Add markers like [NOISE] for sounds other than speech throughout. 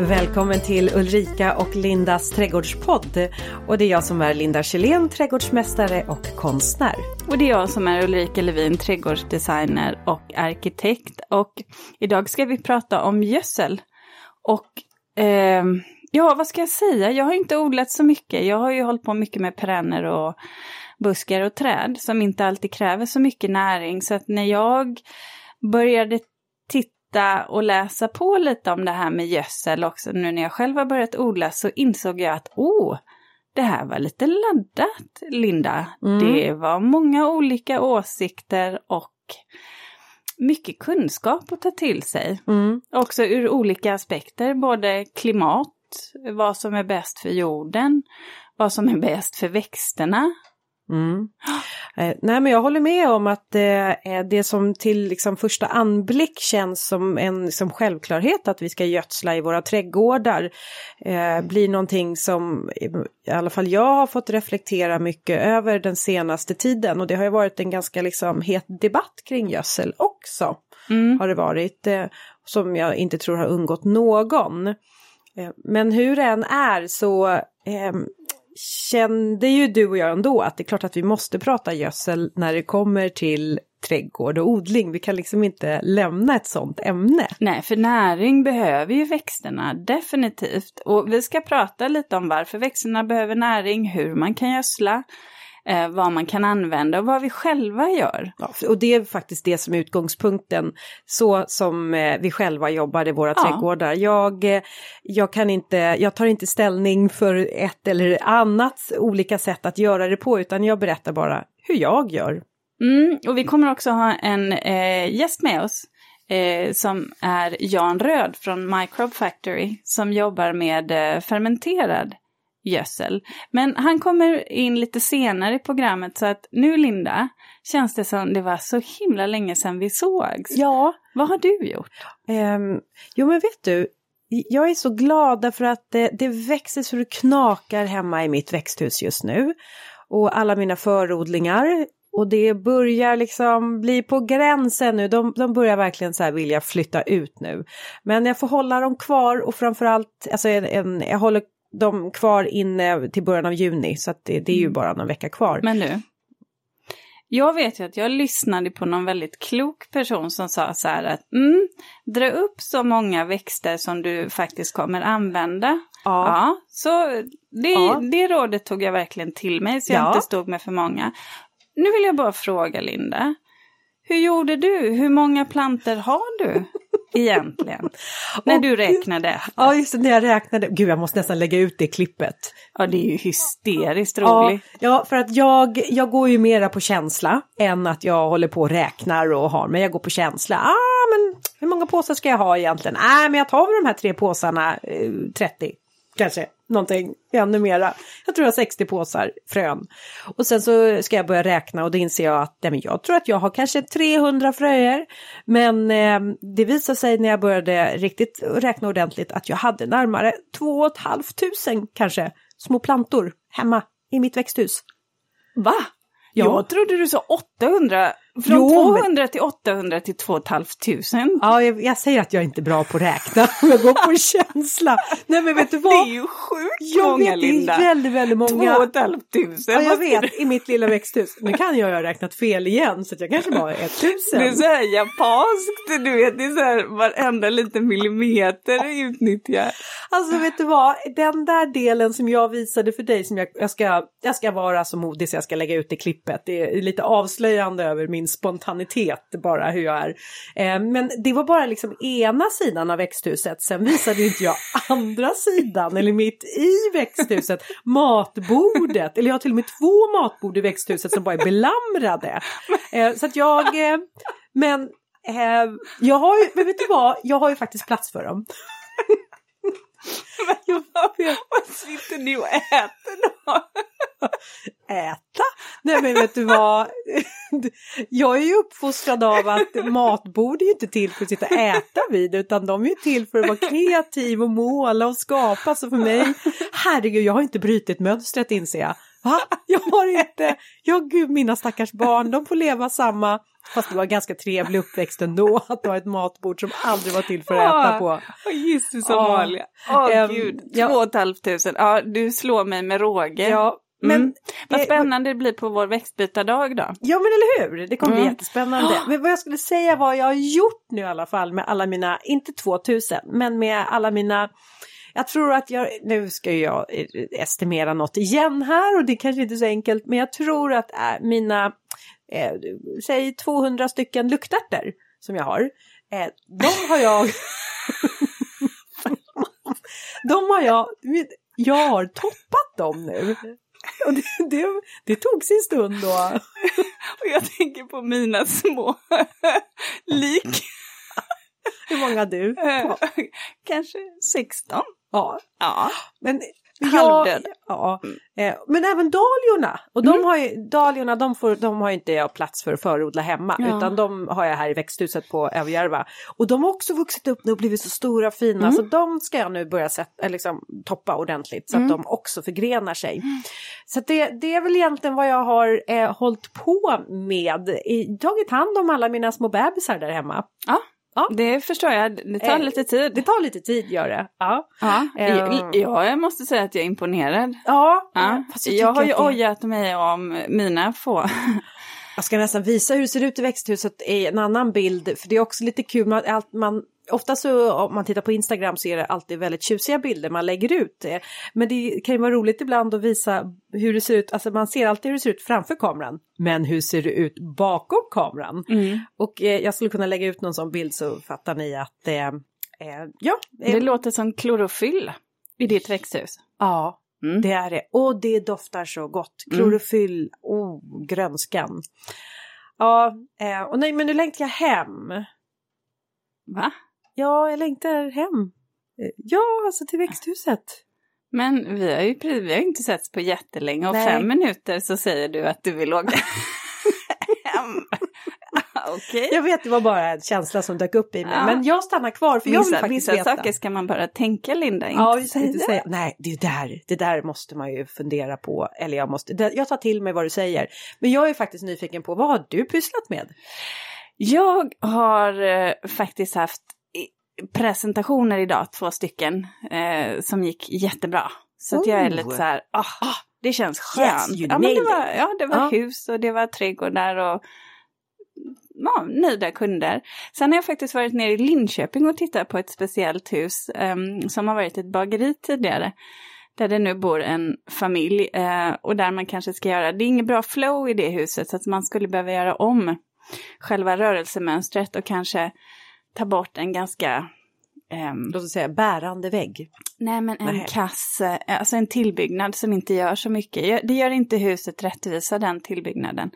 Välkommen till Ulrika och Lindas trädgårdspodd. Och det är jag som är Linda Kjellén, trädgårdsmästare och konstnär. Och det är jag som är Ulrika Levin, trädgårdsdesigner och arkitekt. Och idag ska vi prata om gödsel. Och eh, ja, vad ska jag säga? Jag har inte odlat så mycket. Jag har ju hållit på mycket med perenner och buskar och träd som inte alltid kräver så mycket näring. Så att när jag började titta och läsa på lite om det här med gödsel också nu när jag själv har börjat odla så insåg jag att åh, det här var lite laddat, Linda. Mm. Det var många olika åsikter och mycket kunskap att ta till sig. Mm. Också ur olika aspekter, både klimat, vad som är bäst för jorden, vad som är bäst för växterna Mm. Eh, nej men jag håller med om att eh, det som till liksom, första anblick känns som en liksom, självklarhet att vi ska gödsla i våra trädgårdar eh, blir någonting som i alla fall jag har fått reflektera mycket över den senaste tiden och det har ju varit en ganska liksom, het debatt kring gödsel också. Mm. Har det varit eh, som jag inte tror har undgått någon. Eh, men hur det än är så kände ju du och jag ändå att det är klart att vi måste prata gödsel när det kommer till trädgård och odling. Vi kan liksom inte lämna ett sånt ämne. Nej, för näring behöver ju växterna definitivt. Och vi ska prata lite om varför växterna behöver näring, hur man kan gödsla eh, vad man kan använda och vad vi själva gör. Ja, och det är faktiskt det som är utgångspunkten, så som eh, vi själva jobbar i våra ja. trädgårdar. Jag, eh, jag, kan inte, jag tar inte ställning för ett eller annat olika sätt att göra det på, utan jag berättar bara hur jag gör. Mm, och vi kommer också ha en eh, gäst med oss. Eh, som är Jan Röd från Microbe Factory som jobbar med eh, fermenterad gödsel. Men han kommer in lite senare i programmet så att nu Linda, känns det som det var så himla länge sedan vi sågs. Ja. Vad har du gjort? Um, jo men vet du, jag är så glad därför att det, det växer så det knakar hemma i mitt växthus just nu. Och alla mina förodlingar och det börjar liksom bli på gränsen nu, de, de börjar verkligen så här vilja flytta ut nu. Men jag får hålla dem kvar och framförallt, alltså en, en, jag håller de kvar inne till början av juni så att det, det är ju mm. bara någon vecka kvar. Men nu, jag vet ju att jag lyssnade på någon väldigt klok person som sa så här att mm, dra upp så många växter som du faktiskt kommer använda. Ja. ja så det, ja. det rådet tog jag verkligen till mig så jag ja. inte stod med för många. Nu vill jag bara fråga Linda, hur gjorde du? Hur många planter har du? egentligen. [LAUGHS] när du räknade. Ja, just det, när jag räknade. Gud, jag måste nästan lägga ut det klippet. Ja, det är ju hysteriskt roligt. Ja, ja, för att jag, jag går ju mera på känsla än att jag håller på och räknar och har, men jag går på känsla. Ah, men hur många påsar ska jag ha egentligen? Nej, ah, men jag tar väl de här tre påsarna, eh, 30 kanske någonting ännu mera. Jag tror jag har 60 påsar frön. Och sen så ska jag börja räkna och då inser jag att nej, men jag tror att jag har kanske 300 fröer. Men eh, det visade sig när jag började riktigt räkna ordentligt att jag hade närmare 2 500 kanske små plantor hemma i mitt växthus. Va? Ja. Jag trodde du sa 800 från jo, 200 men... till 800 till 2 500. Ja, jag, jag, säger att jag är inte är bra på att räkna. [LAUGHS] Jag går på känsla. Nej, men vet du vad? Det är ju sjukt jag många, vet, Linda. Det är väldigt, väldigt många. 2 500. Ja, jag vet. I mitt lilla växthus. Nu kan jag ha räknat fel igen, så jag kanske bara är 1000. Det är så här japanskt, du vet. Det är så här varenda liten millimeter utnyttjar. Alltså, vet du vad? Den där delen som jag visade för dig, som jag, jag, ska, jag ska vara så modig så jag ska lägga ut i klippet. Det är lite avslöjande över min spontanitet bara hur jag är. Eh, men det var bara liksom ena sidan av växthuset. Sen visade inte jag [LAUGHS] andra sidan eller mitt i växthuset matbordet. Eller jag har till och med två matbord i växthuset som bara är belamrade. Eh, så att jag, eh, men eh, jag har ju, men vet du vad, jag har ju faktiskt plats för dem. Vad sitter ni och äter då? Äta? Nej men vet du vad? Jag är ju uppfostrad av att matbord är ju inte till för att sitta och äta vid utan de är ju till för att vara kreativ och måla och skapa. Så för mig, herregud, jag har inte brutit mönstret inser jag. Va? Jag har inte, ja gud mina stackars barn, de får leva samma, fast det var en ganska trevlig uppväxt ändå, att ha ett matbord som aldrig var till för att äta på. Åh, Jesus Ja. Amalia. Åh Ehm, gud, ja. två och ett halvt tusen. Ja, du slår mig med råge. Ja, men, Mm. Vad eh, spännande det blir på vår växtbytardag då. Ja men eller hur, det kommer bli Mm. jättespännande. [GASPS] Men vad jag skulle säga var jag har gjort nu i alla fall med alla mina, inte 2000, men med alla mina jag tror att jag, nu ska jag eh, estimera något igen här och det kanske inte är så enkelt, men jag tror att äh, mina, eh, säg 200 stycken luktärtor som jag har, eh, de har jag, [LAUGHS] de har jag, jag har toppat dem nu. Och det, det, det tog sin stund då. [LAUGHS] Och jag tänker på mina små lik. Hur många har du? Eh, Kanske 16. Ja, Ja. men Halvdöd. Ja, eh, men även dahliorna. Och de Mm. har ju, dahliorna de, får, de har ju inte jag plats för att förodla hemma. Ja. Utan de har jag här i växthuset på Överjärva. Och de har också vuxit upp nu och blivit så stora och fina. Mm. Så de ska jag nu börja sätta, eh, liksom, toppa ordentligt. Så Mm. att de också förgrenar sig. Så att det, det är väl egentligen vad jag har eh, hållit på med. I, tagit hand om alla mina små bebisar där hemma. Det förstår jag, det tar Eh, lite tid. Det tar lite tid gör det. Ja. Ja, Eh, jag, jag måste säga att jag är imponerad. Ja, Ja. fast Jag, tycker har ju det- ojat mig om mina få. Jag ska nästan visa hur det ser ut i växthuset i en annan bild. För det är också lite kul. Man, allt, man, ofta så om man tittar på Instagram så är det alltid väldigt tjusiga bilder man lägger ut. Men det kan ju vara roligt ibland att visa hur det ser ut. Alltså man ser alltid hur det ser ut framför kameran. Men hur ser det ut bakom kameran? Och eh, jag skulle kunna lägga ut någon sån bild så fattar ni att eh, eh, ja, eh, Det låter som klorofyll i ditt växthus. ja, Mm. det är det. Och det doftar så gott. Klorofyll, oh, grönskan. Ja, eh, och nej men nu längtar jag hem. Va? Ja, jag längtar hem. Eh, Ja, alltså till växthuset. Men vi har ju vi har inte setts på jättelänge och Nej. fem minuter så säger du att du vill åka [LAUGHS] hem. Okej. Jag vet, det var bara en känsla som dök upp i mig. Ja. Men jag stannar kvar för jag vill Vissa, faktiskt vissa veta. saker ska man bara tänka Linda, inte Ja, säga. inte säga. Nej, det är där, det där måste man ju fundera på. Eller jag måste, det, jag tar till mig vad du säger. Men jag är faktiskt nyfiken på, vad har du pysslat med? Jag har eh, faktiskt haft presentationer idag, två stycken, eh, som gick jättebra. Så att jag är Oh. lite så här, ah, det känns Yes, skönt. you ja, men det var, ja, det var Ja. hus och det var trädgårdar och ja, nöjda kunder. Sen har jag faktiskt varit nere i Linköping och tittat på ett speciellt hus em, som har varit ett bageri tidigare. Där det nu bor en familj eh, och där man kanske ska göra, det är inget bra flow i det huset så att man skulle behöva göra om själva rörelsemönstret och kanske ta bort en ganska, ehm, Låt oss säga bärande vägg. nej men en Nej. kass, eh, alltså en tillbyggnad som inte gör så mycket. Det gör inte huset rättvisa den tillbyggnaden.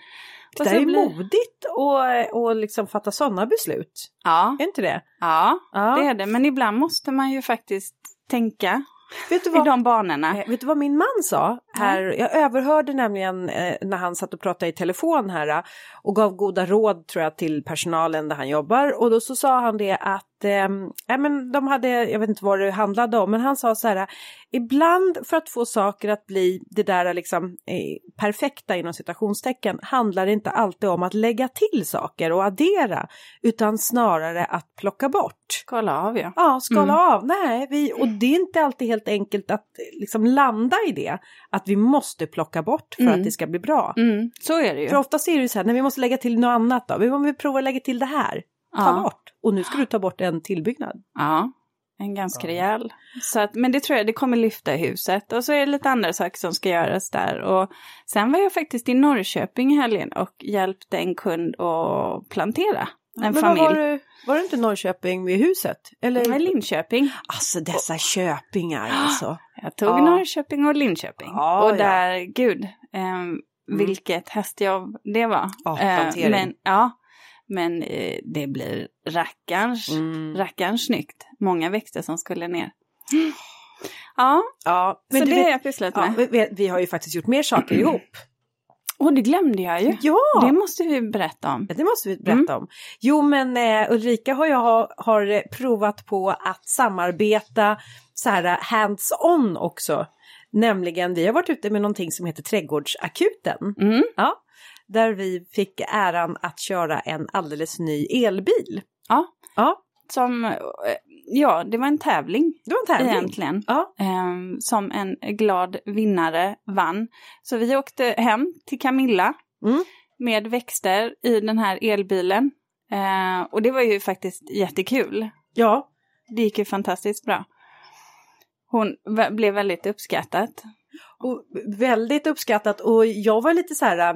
Det där är blir- modigt att och liksom fatta sådana beslut. Ja, Är inte det? ja, Ja. det är det. Men ibland måste man ju faktiskt tänka Vet du i vad? de banorna. Eh, Vet du vad min man sa? Här, jag överhörde nämligen eh, när han satt och pratade i telefon här eh, och gav goda råd tror jag till personalen där han jobbar och då så sa han det att eh, ja, men de hade, jag vet inte vad det handlade om, men han sa så här ibland för att få saker att bli det där liksom eh, perfekta inom citationstecken handlar det inte alltid om att lägga till saker och addera utan snarare att plocka bort. Kolla av ja. Ja, skala Mm. av. Nej, vi, och det är inte alltid helt enkelt att liksom landa i det. Att vi måste plocka bort för Mm. att det ska bli bra. Mm, så är det ju. För oftast är det ju så här, när vi måste lägga till något annat då. Vi måste prova att lägga till det här. Ta Ja. bort. Och nu ska du ta bort en tillbyggnad. Ja, en ganska Ja. rejäl. Så att, men det tror jag, det kommer lyfta huset. Och så är det lite andra saker som ska göras där. Och sen var jag faktiskt i Norrköping i helgen och hjälpte en kund att plantera. En Men familj. var, du, var det inte Norrköping vid huset? Eller? I Linköping. Alltså dessa köpingar alltså. Jag tog Ja. Norrköping och Linköping. Ja, och ja. där, gud, ehm, vilket hästjobb det var. Ja, Eh, plantering. men, ja, men eh, det blir rackarns, Mm. rackarns snyggt. Många växter som skulle ner. [GASPS] Ja, Ja, så du det vet- har jag pysslat ja, med. vi, vi, har ju faktiskt gjort mer saker [CLEARS THROAT] ihop. Och det glömde jag ju. Ja! Det måste vi berätta om. Ja, Det måste vi berätta om. Jo, men eh, Ulrika har jag har, har eh, provat på att samarbeta så här eh, hands-on också. Nämligen, vi har varit ute med någonting som heter Trädgårdsakuten. Mm. Ja, där vi fick äran att köra en alldeles ny elbil. Ja, Ja, som, eh, ja, det var en tävling det var en tävling. egentligen. Ja, eh, som en glad vinnare vann. Så vi åkte hem till Camilla Mm. med växter i den här elbilen. Eh, och det var ju faktiskt jättekul. ja, Det gick ju fantastiskt bra. Hon blev väldigt uppskattat. Och väldigt uppskattat och jag var lite så här,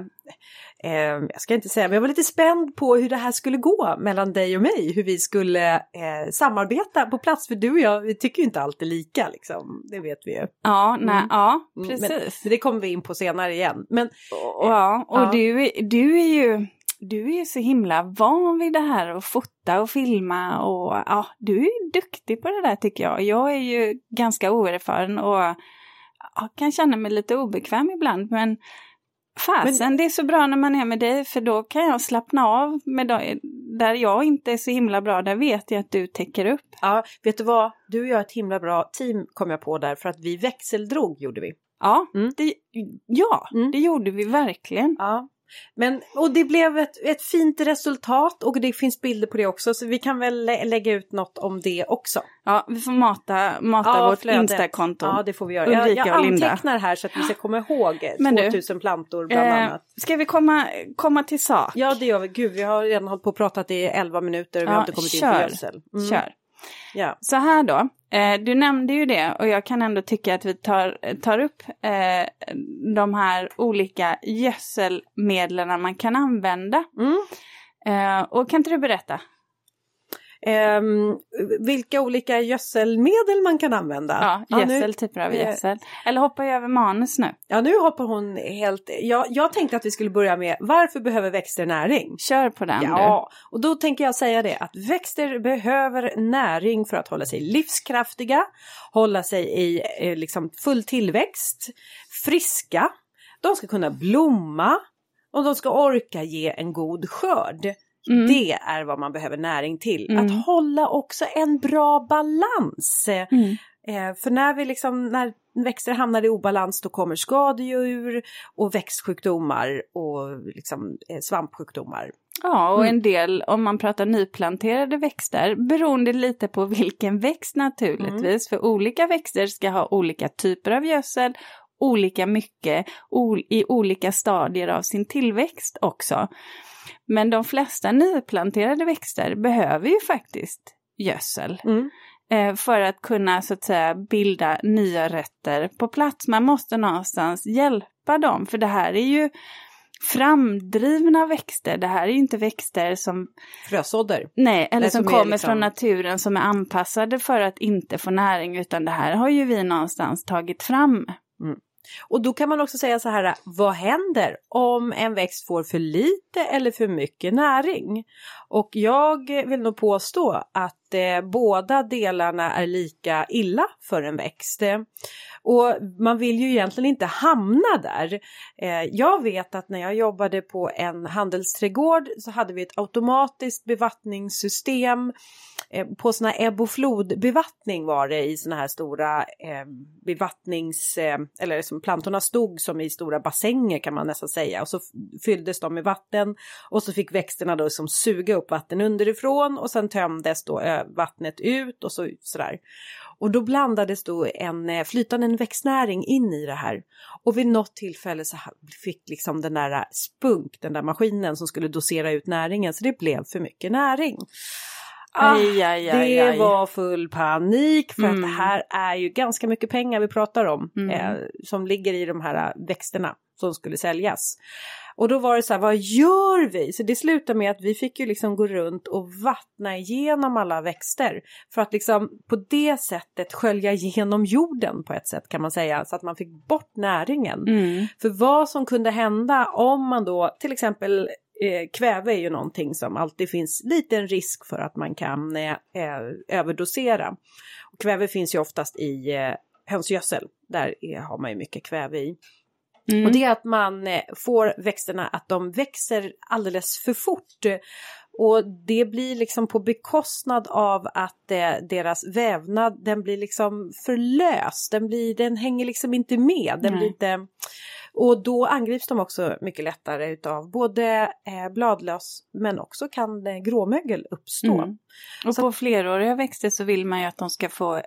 eh, jag ska inte säga, men jag var lite spänd på hur det här skulle gå mellan dig och mig, hur vi skulle eh, samarbeta på plats, för du och jag, vi tycker ju inte alltid lika liksom, det vet vi ju. Ja, nej, Mm. ja Mm, precis. Men det kommer vi in på senare igen. Men Och, ja, och Ja. Du, är- du är ju du är ju så himla van vid det här att fota och filma och ja, du är duktig på det där tycker jag. Jag är ju ganska oerfaren och ja, kan känna mig lite obekväm ibland men fasen det är så bra när man är med dig för då kan jag slappna av med det, där jag inte är så himla bra, där vet jag att du täcker upp. ja, vet du vad, du och jag är ett himla bra team kom jag på där, för att vi växeldrog gjorde vi. Ja, Mm. det, ja Mm. det gjorde vi verkligen. Ja. Men, och det blev ett, ett fint resultat och det finns bilder på det också så vi kan väl lä- lägga ut något om det också. Ja, vi får mata, mata vårt flödet. Instakonto. Ja, det får vi göra. Jag, Ulrika jag och Linda. antecknar här så att vi ska komma ihåg [GASPS] Men du, 2000 plantor bland Eh, annat. ska vi komma, komma till sak? Ja, det gör vi. Gud, vi har redan hållit på och pratat i 11 minuter och vi Ja, har inte kommit in kör. på gödsel. Mm. Kör. Ja. Så här då, du nämnde ju det och jag kan ändå tycka att vi tar, tar upp eh, de här olika gödselmedlen man kan använda. Mm. Eh, och kan inte du berätta? Ehm, vilka olika gödselmedel man kan använda. Ja, gödsel, nu, typer av eh, gödsel. Eller hoppar jag över manus nu? ja, nu hoppar hon helt... Jag, jag tänkte att vi skulle börja med varför behöver växter näring? Kör på den Ja, och då tänker jag säga det att växter behöver näring för att hålla sig livskraftiga, hålla sig i eh, liksom full tillväxt, friska, de ska kunna blomma och de ska orka ge en god skörd. Mm. Det är vad man behöver näring till. Mm. Att hålla också en bra balans. Mm. Eh, för när vi liksom, när växter hamnar i obalans då kommer skadedjur och växtsjukdomar och liksom eh, svampsjukdomar. Ja, och Mm. en del, om man pratar nyplanterade växter, beroende lite på vilken växt naturligtvis. För olika växter ska ha olika typer av gödsel, olika mycket, i olika stadier av sin tillväxt också. Men de flesta nyplanterade växter behöver ju faktiskt gödsel. Mm. eh, för att kunna så att säga bilda nya rötter på plats. Man måste någonstans hjälpa dem, för det här är ju framdrivna växter. Det här är inte växter som, Frösådder. nej, eller som, som kommer liksom- från naturen som är anpassade för att inte få näring, utan det här har ju vi någonstans tagit fram. Och då kan man också säga så här, vad händer om en växt får för lite eller för mycket näring? Och jag vill nog påstå att eh, båda delarna är lika illa för en växt. Eh, och man vill ju egentligen inte hamna där. Eh, jag vet att när jag jobbade på en handelsträdgård så hade vi ett automatiskt bevattningssystem. Eh, på såna här ebb och flodbevattning var det i såna här stora eh, bevattnings... Eh, eller som plantorna stod som i stora bassänger kan man nästan säga. Och så fylldes de med vatten och så fick växterna då som suga upp vatten underifrån och sen tömdes då eh, vattnet ut och så sådär. Och då blandades då en eh, flytande växtnäring in i det här. Och vid något tillfälle så fick liksom den där spunk, den där maskinen som skulle dosera ut näringen, så det blev för mycket näring. Ah, Aj, aj, aj, det var full panik för att Mm. det här är ju ganska mycket pengar vi pratar om Mm. eh, som ligger i de här eh, växterna som skulle säljas. Och då var det så här, vad gör vi? Så det slutade med att vi fick ju liksom gå runt och vattna igenom alla växter för att liksom på det sättet skölja igenom jorden på ett sätt kan man säga så att man fick bort näringen. Mm. För vad som kunde hända om man då till exempel eh, kväve är ju någonting som alltid finns liten risk för att man kan eh, eh, överdosera. Och kväve finns ju oftast i eh, hönsgödsel. Där är, har man ju mycket kväve i. Mm. Och det är att man eh, får växterna att de växer alldeles för fort. Och det blir liksom på bekostnad av att eh, deras vävnad den blir liksom för lös. Den, blir, den hänger liksom inte med. Den blir inte... Och då angrips de också mycket lättare utav både eh, bladlöss men också kan eh, gråmögel uppstå. Mm. Och så... på fleråriga växter så vill man ju att de ska få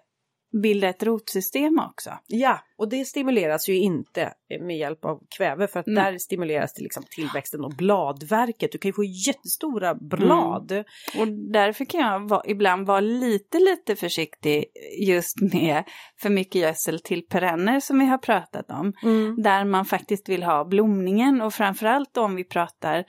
bilda ett rotsystem också. Ja, och det stimuleras ju inte med hjälp av kväve för att mm. där stimuleras det liksom tillväxten och bladverket. Du kan ju få jättestora blad. Mm. Och därför kan jag vara, ibland vara lite, lite försiktig just med för mycket gödsel till perenner som vi har pratat om. Mm. Där man faktiskt vill ha blomningen och framförallt om vi pratar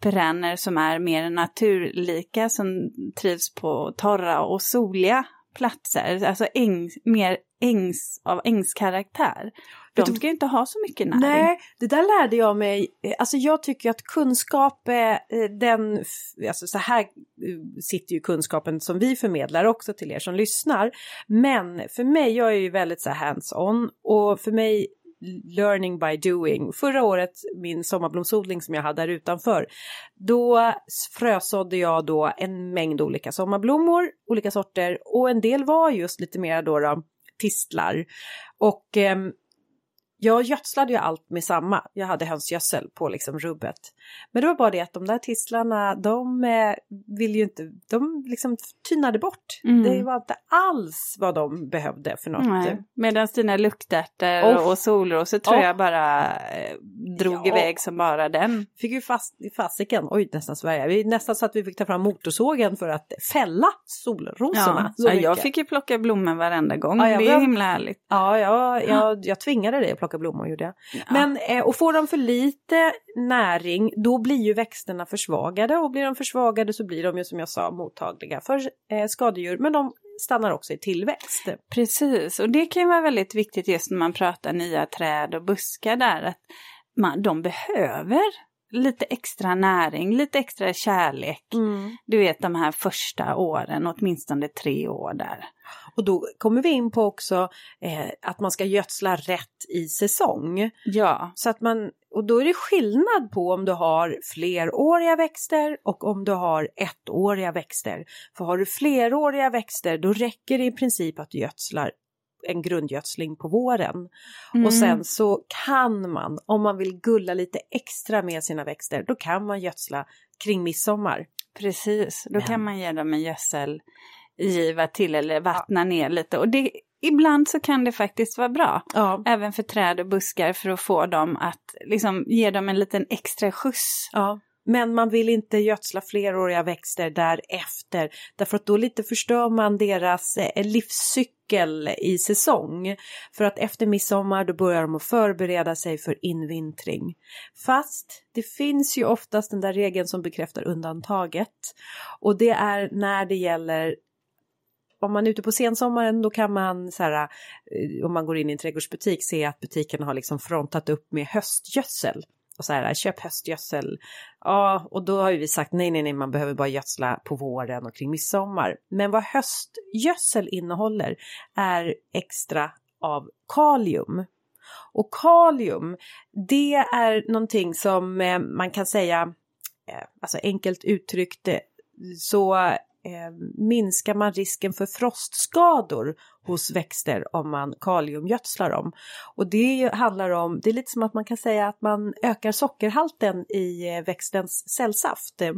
perenner som är mer naturlika, som trivs på torra och soliga platser, alltså äng, mer ängs, av ängskaraktär. De ska ju inte ha så mycket näring. Nej, det där lärde jag mig. Alltså jag tycker att kunskap, den, alltså så här eh, sitter ju kunskapen som vi förmedlar också till er som lyssnar. Men för mig, jag är ju väldigt så hands-on och för mig learning by doing. Förra året, min sommarblomsodling som jag hade här utanför, då frösådde jag då en mängd olika sommarblommor, olika sorter och en del var just lite mer då, då tistlar. Och eh, jag gödslade ju allt med samma. Jag hade hönsgödsel på liksom rubbet. Men det var bara det att de där tistlarna, de eh, vill ju inte, de liksom tynade bort. Mm. Det var inte alls vad de behövde för något. Medan dina luktärtor oh. och solrosor tror oh. jag bara eh, drog ja. iväg som bara den. Fick ju fast i fasiken, oj nästan Sverige, vi, nästan så att vi fick ta fram motorsågen för att fälla solrosorna. Ja, ja jag fick ju plocka blommor varenda gång, ja, det är himla härligt. Ja, jag, jag, jag tvingade dig att plocka blommor gjorde jag. Ja. Men eh, och får de för lite näring då blir ju växterna försvagade och blir de försvagade så blir de ju som jag sa mottagliga för eh, skadedjur men de stannar också i tillväxt. Precis, och det kan ju vara väldigt viktigt just när man pratar nya träd och buskar där att man, de behöver lite extra näring, lite extra kärlek. Mm. Du vet de här första åren, åtminstone tre år där. Och då kommer vi in på också eh, att man ska gödsla rätt i säsong. Ja. Så att man, och då är det skillnad på om du har fleråriga växter och om du har ettåriga växter. För har du fleråriga växter då räcker det i princip att du gödslar en grundgödsling på våren. Mm. Och sen så kan man, om man vill gulla lite extra med sina växter, då kan man gödsla kring midsommar. Precis, då Men. kan man ge dem en gödselgiva till eller vattna ja. ner lite. Och det, ibland så kan det faktiskt vara bra, ja. även för träd och buskar, för att få dem att liksom ge dem en liten extra skjuts. Ja. Men man vill inte gödsla fleråriga växter därefter därför att då lite förstör man deras eh, livscykel i säsong. För att efter midsommar då börjar de att förbereda sig för invintring. Fast det finns ju oftast den där regeln som bekräftar undantaget och det är när det gäller om man är ute på sensommaren då kan man så här, eh, om man går in i en trädgårdsbutik se att butiken har liksom frontat upp med höstgödsel och så här, köp höstgödsel. Ja, och då har vi sagt nej, nej, nej, man behöver bara gödsla på våren och kring midsommar. Men vad höstgödsel innehåller är extra av kalium. Och kalium, det är någonting som eh, man kan säga, eh, alltså enkelt uttryckt, så Eh, minskar man risken för frostskador hos växter om man kaliumgödslar dem. Och det handlar om, det är lite som att man kan säga att man ökar sockerhalten i eh, växtens cellsaft. Eh,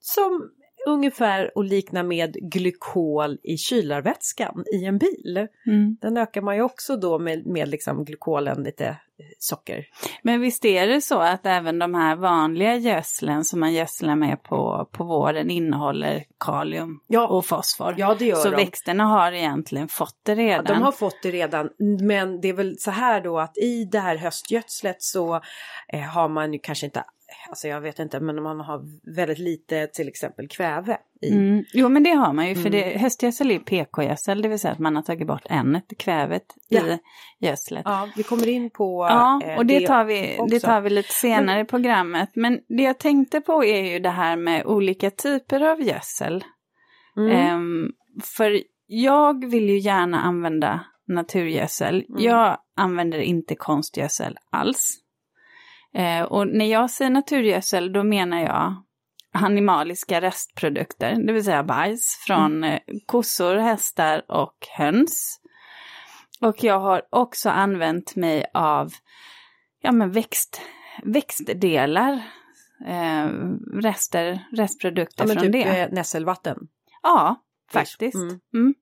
som ungefär att likna med glykol i kylarvätskan i en bil. Mm. Den ökar man ju också då med, med liksom glykolen lite eh, socker. Men visst är det så att även de här vanliga gödslen som man gödslar med på, på våren innehåller kalium ja. och fosfor? Ja, det gör så de. växterna har egentligen fått det redan? Ja, de har fått det redan, men det är väl så här då att i det här höstgödslet så eh, har man ju kanske inte alltså jag vet inte, men man har väldigt lite till exempel kväve i. Mm. Jo men det har man ju, för det, mm. höstgödsel är PK-gödsel, det vill säga att man har tagit bort ämnet, kvävet ja. i gödslet. Ja, vi kommer in på Ja, och det, det tar, vi, det tar vi lite senare i programmet. Men det jag tänkte på är ju det här med olika typer av gödsel. Mm. Um, för jag vill ju gärna använda naturgödsel. Mm. Jag använder inte konstgödsel alls. Eh, och när jag säger naturgödsel då menar jag animaliska restprodukter, det vill säga bajs från mm. kossor, hästar och höns. Och jag har också använt mig av ja, men växt, växtdelar, eh, rester, restprodukter ja, men från typ det. Eh, nässelvatten? Ja, faktiskt. Mm. Mm.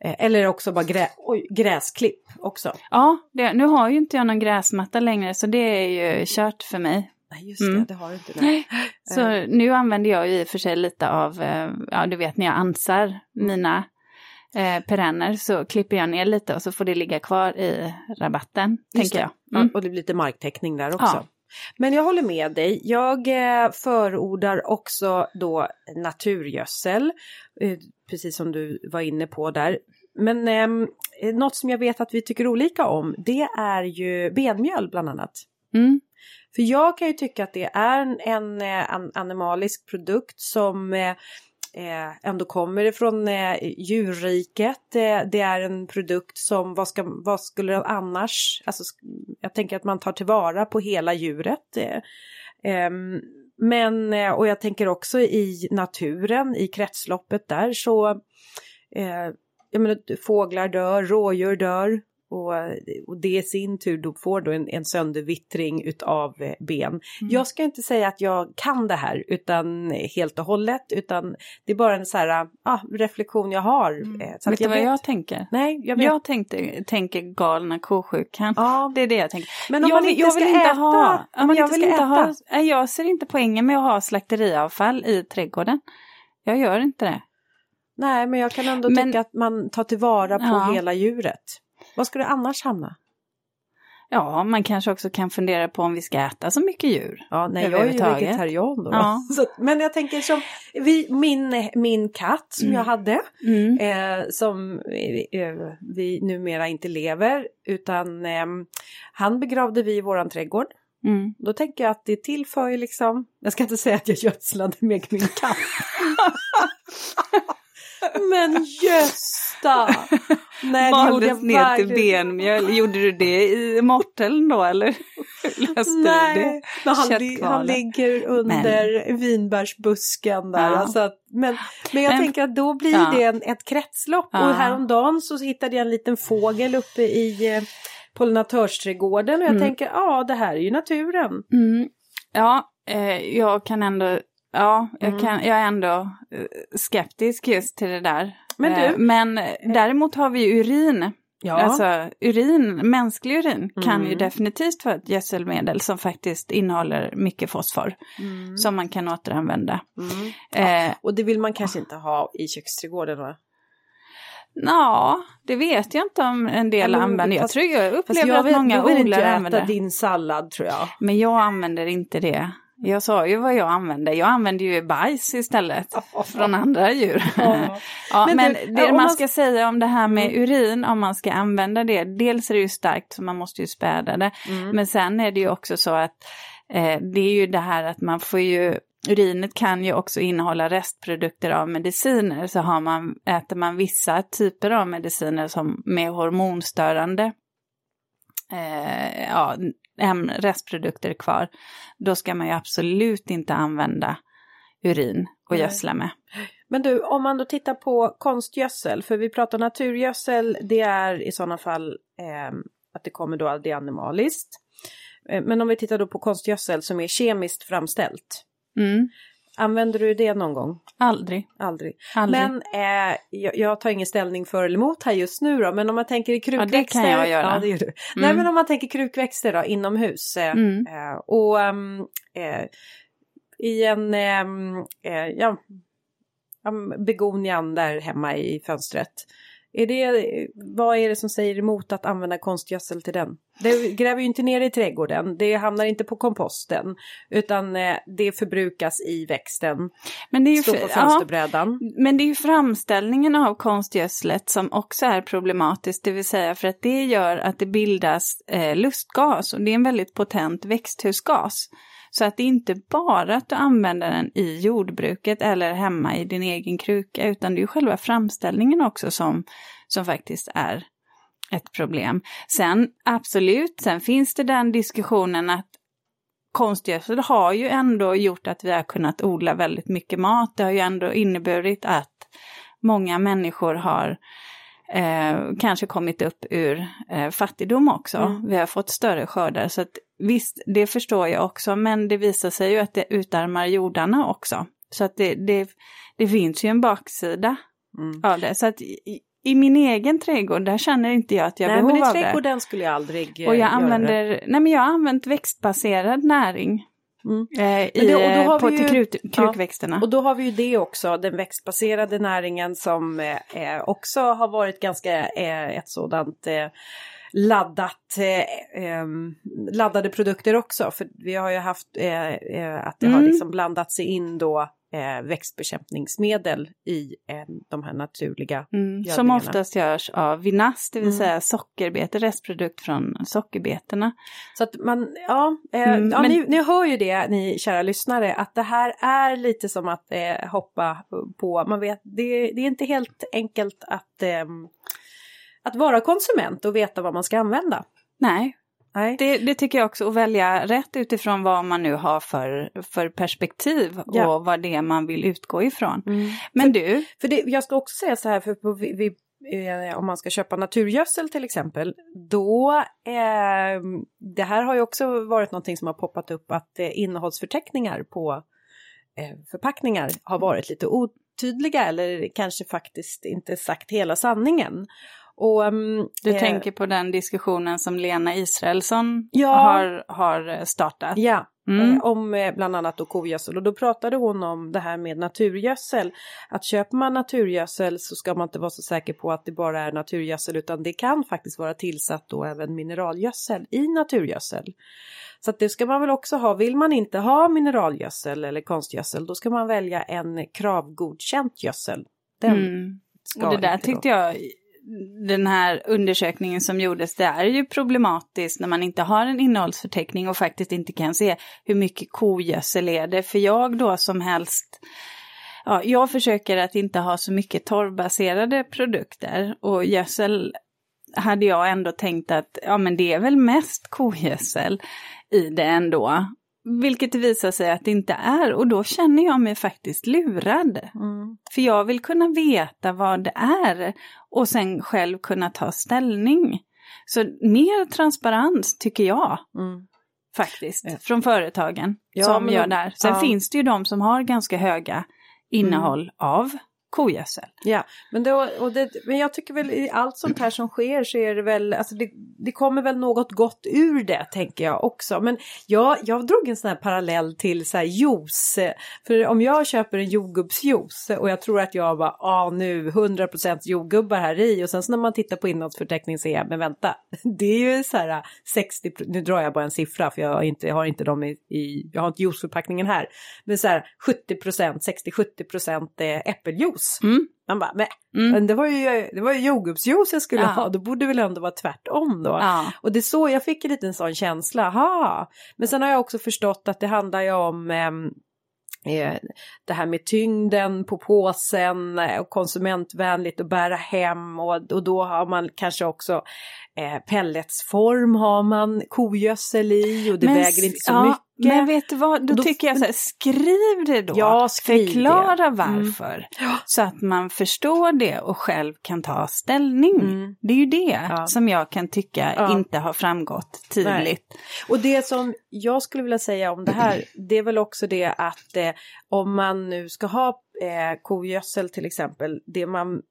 Eh, eller också bara grä, oj, gräsklipp också. Ja, det, nu har ju inte jag någon gräsmatta längre så det är ju kört för mig. Nej, just det, mm. det har du inte. Nej. Så nu använder jag ju i och för sig lite av, eh, ja du vet när jag ansar mina eh, perenner så klipper jag ner lite och så får det ligga kvar i rabatten, Just tänker jag. Mm. Och det blir lite marktäckning där också. Ja. Men jag håller med dig. Jag eh, förordar också då naturgödsel, eh, precis som du var inne på där. Men eh, något som jag vet att vi tycker olika om, det är ju benmjöl bland annat. Mm. För jag kan ju tycka att det är en, en, en animalisk produkt som eh, eh, ändå kommer ifrån eh, djurriket. Eh, det är en produkt som, vad, ska, vad skulle det annars, alltså jag tänker att man tar tillvara på hela djuret. Eh, ehm, men, eh, och jag tänker också i naturen, i kretsloppet där så, eh, jag menar, fåglar dör, rådjur dör, och, och det i sin tur då får då en, en söndervittring utav eh, ben. Mm. Jag ska inte säga att jag kan det här utan helt och hållet utan det är bara en så här ah, reflektion jag har. Mm. Eh, så vet du vad vet. jag tänker? Nej, jag, vet. jag tänkte, tänker galna kosjukan. Ja. Det är det jag tänker. Men om jag, man inte jag vill ska inte äta, ha, om man jag inte vill inte äta. ha, jag ser inte poängen med att ha slakteriavfall i trädgården. Jag gör inte det. Nej, men jag kan ändå men, tycka att man tar tillvara på ja. hela djuret. Var ska det annars hamna? Ja, man kanske också kan fundera på om vi ska äta så mycket djur. Ja, nej, jag är ju vegetarian då. Ja. [LAUGHS] Så, men jag tänker som vi, min, min katt som mm. jag hade, mm. eh, som eh, vi numera inte lever, utan eh, han begravde vi i våran trädgård. Mm. Då tänker jag att det tillför ju liksom, jag ska inte säga att jag gödslade med min katt. [LAUGHS] Men Gösta! Nej, Maldes ner till benmjöl. Gjorde du det i morteln då eller? [LAUGHS] Löste Nej, det? Men han, li han ligger under men. vinbärsbusken där. Ja. Alltså men, men jag men, tänker att då blir ja. det en, ett kretslopp. Ja. Och häromdagen så hittade jag en liten fågel uppe i eh, pollinatörsträdgården och jag mm. tänker ja det här är ju naturen. Mm. Ja, eh, jag kan ändå Ja, jag, mm. kan, jag är ändå eh, skeptisk just till det där. Men, du, eh, Men däremot har vi urin. Ja. Alltså urin, mänsklig urin mm. kan ju mm. definitivt vara ett gödselmedel som faktiskt innehåller mycket fosfor. Mm. Som man kan återanvända. Mm. Eh, och det vill man kanske inte ha i köksträdgården va? Ja, det vet jag inte om en del ja, använder. Jag tror jag upplever jag att många odlare använder det. Jag vill inte äta din sallad tror jag. Men jag använder inte det. Jag sa ju vad jag använder. Jag använder ju bajs istället från andra djur. Ja. [LAUGHS] ja men, men du, det man ska säga om det här med mm. urin, om man ska använda det, dels är det ju starkt så man måste ju späda det. Mm. Men sen är det ju också så att eh, det är ju det här att man får ju Urinet kan ju också innehålla restprodukter av mediciner, så har man, äter man vissa typer av mediciner som med hormonstörande eh, ja, restprodukter kvar, då ska man ju absolut inte använda urin och gödsla med. Men du, om man då tittar på konstgödsel, för vi pratar naturgödsel, det är i sådana fall eh, att det kommer då, det animaliskt. Eh, men om vi tittar då på konstgödsel som är kemiskt framställt. Mm. Använder du det någon gång? Aldrig. Aldrig. Aldrig. Men eh, jag, jag, tar ingen ställning för eller emot här just nu då, men om man tänker i krukväxter. Ja, det kan jag göra. Ja, det gör du. Mm. Nej, men om man tänker krukväxter då, inomhus. Eh, mm. eh, och um, i en, ehm, eh, ja, begonian där hemma i fönstret. Är det, vad är det som säger emot att använda konstgödsel till den? Det gräver ju inte ner i trädgården, det hamnar inte på komposten utan eh, det förbrukas i växten. Men det är ju, står på fönsterbrädan. Ja, men det är ju framställningen av konstgödslet som också är problematiskt, det vill säga för att det gör att det bildas eh, lustgas och det är en väldigt potent växthusgas. Så att det är inte bara att du använder den i jordbruket eller hemma i din egen kruka, utan det är ju själva framställningen också som, som faktiskt är ett problem. Sen absolut, sen finns det den diskussionen att konstgödsel har ju ändå gjort att vi har kunnat odla väldigt mycket mat. Det har ju ändå inneburit att många människor har eh, kanske kommit upp ur eh, fattigdom också. Mm. Vi har fått större skördar. Så att, visst, det förstår jag också, men det visar sig ju att det utarmar jordarna också. Så att det, det, det finns ju en baksida mm. av det. Så att i, i, min egen trädgård, där känner inte jag att jag behov av det. Nej, men i trädgården skulle jag aldrig eh, Och jag använder, det. nej men jag har använt växtbaserad näring. Mm. Eh, i, det, och då har på, vi ju, till krut, krukväxterna. Ja, och då har vi ju det också, den växtbaserade näringen som eh, också har varit ganska eh, ett sådant eh, laddat, eh, eh, laddade produkter också. För vi har ju haft att det mm. har liksom blandats in då eh, växtbekämpningsmedel i eh, de här naturliga mm, Som oftast görs av vinast, det vill mm. säga sockerbete, restprodukt från sockerbetena. Så att man, ja, eh, mm, ja men... ni, ni hör ju det ni kära lyssnare, att det här är lite som att eh, hoppa på, man vet, det, det, är inte helt enkelt att, ehm, att vara konsument och veta vad man ska använda. Nej, Nej. Det, det, tycker jag också, att välja rätt utifrån vad man nu har för, för perspektiv ja. och vad det är man vill utgå ifrån. Mm. Men för, du? För det, jag ska också säga så här, för på, vi, eh, om man ska köpa naturgödsel till exempel, då eh, det här har ju också varit någonting som har poppat upp att eh, innehållsförteckningar på eh, förpackningar har varit lite otydliga eller kanske faktiskt inte sagt hela sanningen. Och, um, du eh, tänker på den diskussionen som Lena Israelsson ja, har, har startat? Ja, mm. eh, om eh, bland annat då kogödsel. Och då pratade hon om det här med naturgödsel. Att köper man naturgödsel så ska man inte vara så säker på att det bara är naturgödsel utan det kan faktiskt vara tillsatt då även mineralgödsel i naturgödsel. Så att det ska man väl också ha. Vill man inte ha mineralgödsel eller konstgödsel då ska man välja en kravgodkänt gödsel. Den mm. Och det där tyckte jag den här undersökningen som gjordes, det är ju problematiskt när man inte har en innehållsförteckning och faktiskt inte kan se hur mycket kogödsel är det. För jag då som helst, ja, jag försöker att inte ha så mycket torvbaserade produkter och gödsel hade jag ändå tänkt att ja men det är väl mest kogödsel i det ändå. Vilket det visar sig att det inte är och då känner jag mig faktiskt lurad. Mm. För jag vill kunna veta vad det är och sen själv kunna ta ställning. Så mer transparens tycker jag. Mm. Faktiskt, ja. från företagen ja, som gör där. Sen ja. finns det ju de som har ganska höga innehåll mm. av kogödsel. Ja, men, då, och det, men jag tycker väl i allt sånt här som sker så är det väl, alltså det, det kommer väl något gott ur det tänker jag också. Men jag, jag drog en sån här parallell till så här juice. För om jag köper en jordgubbsjuice och jag tror att jag bara, ah nu 100% jordgubbar här i och sen så när man tittar på innehållsförteckningen så är jag, men vänta, [LAUGHS] det är ju så här 60, nu drar jag bara en siffra för jag har inte, jag har inte dem i, i jag har inte juiceförpackningen här, men så här 70%, 60-70% eh, äppeljuice juice. Mm. Man bara, men, mm. men det var ju, det var ju jordgubbsjuice jag skulle ja. ha, då borde det väl ändå vara tvärtom då. Ja. Och det är så jag fick en liten sån känsla, ha. Men sen har jag också förstått att det handlar ju om ehm, eh, det här med tyngden på påsen och konsumentvänligt att bära hem och, och då har man kanske också eh, pelletsform har man kogödsel i och det Men, väger inte så ja, mycket. Men vet du vad, då, då tycker jag så här, skriv det då. Ja, skriv Förklara det. Mm. varför. Mm. Så att man förstår det och själv kan ta ställning. Mm. Det är ju det ja. som jag kan tycka ja. inte har framgått tydligt. Nej. Och det som jag skulle vilja säga om det här, [CLEARS THROAT] det är väl också det att eh, om man nu ska ha eh, kogödsel till exempel, det man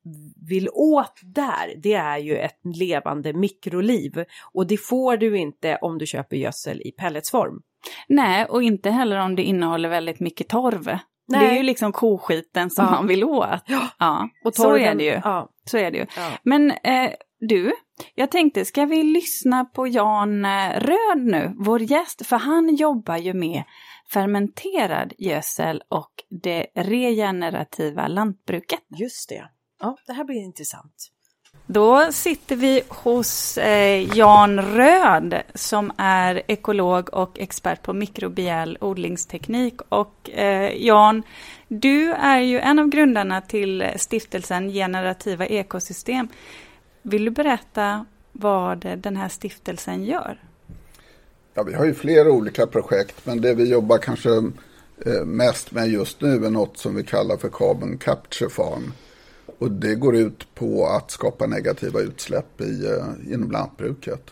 vill åt där, det är ju ett levande mikroliv. Och det får du inte om du köper gödsel i pelletsform. Nej, och inte heller om det innehåller väldigt mycket torv. Nej. Det är ju liksom koskiten som ja. man vill åt. Ja, ja. Och torven, så är det ju. Ja. Så är det ju. Ja. Men eh, du, jag tänkte, ska vi lyssna på Jan eh, Röd nu, vår gäst, för han jobbar ju med fermenterad gödsel och det regenerativa lantbruket. Just det. Ja, det här blir intressant. Då sitter vi hos eh, Jan Röd som är ekolog och expert på mikrobiell odlingsteknik. Och eh, Jan, du är ju en av grundarna till stiftelsen Generativa ekosystem. Vill du berätta vad den här stiftelsen gör? Ja, vi har ju flera olika projekt, men det vi jobbar kanske eh, mest med just nu är något som vi kallar för Carbon Capture Farm. Och det går ut på att skapa negativa utsläpp i, eh, inom lantbruket.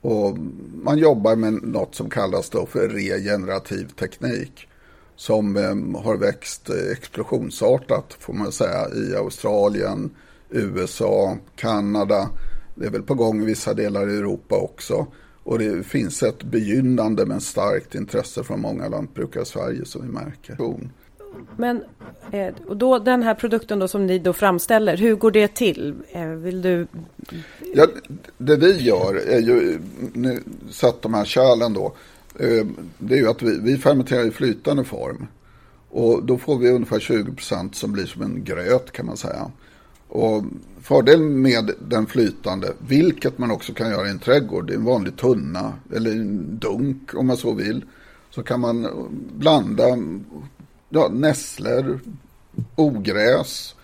Och man jobbar med något som kallas då för regenerativ teknik. Som eh, har växt explosionsartat får man säga i Australien, USA, Kanada. Det är väl på gång i vissa delar i Europa också. Och det finns ett begynnande men starkt intresse från många lantbrukare i Sverige som vi märker. Men eh, och då, den här produkten då som ni då framställer, hur går det till? Eh, vill du? Ja, det vi gör är ju, nu satt de här kärlen då, eh, det är ju att vi, vi fermenterar i flytande form. Och då får vi ungefär 20% som blir som en gröt kan man säga. Och fördelen med den flytande, vilket man också kan göra i en trädgård, i en vanlig tunna eller en dunk om man så vill. Så kan man blanda ja, nässlor, ogräs,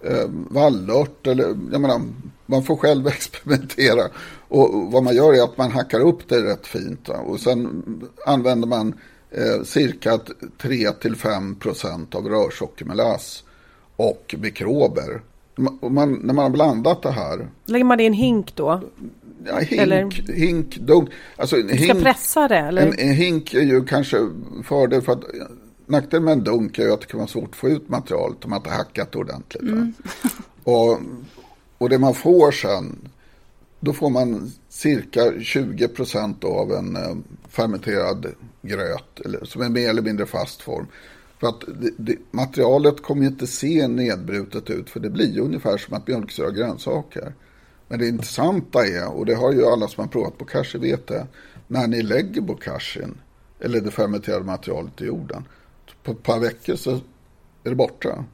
eh, vallört eller jag menar, man får själv [LAUGHS] experimentera. Och vad man gör är att man hackar upp det rätt fint. Och sen använder man eh, cirka 3-5 procent av rörsockermelass och mikrober. Man, när man har blandat det här. Lägger man det i en hink då? Ja, hink, eller? hink, dunk. Alltså, en hink, ska pressa det? Eller? En, en hink är ju kanske fördel för att nackdelen med en dunk är ju att det kan vara svårt att få ut materialet om man inte hackat ordentligt. Mm. [LAUGHS] och, och det man får sen, då får man cirka 20 procent av en eh, fermenterad gröt, eller, som är mer eller mindre fast form. För att det, det, materialet kommer inte se nedbrutet ut, för det blir ju ungefär som att mjölksyra grönsaker. Men det intressanta är, och det har ju alla som har provat bokashi vet det, när ni lägger bokashin, eller det fermenterade materialet i jorden, på ett par veckor så är det borta.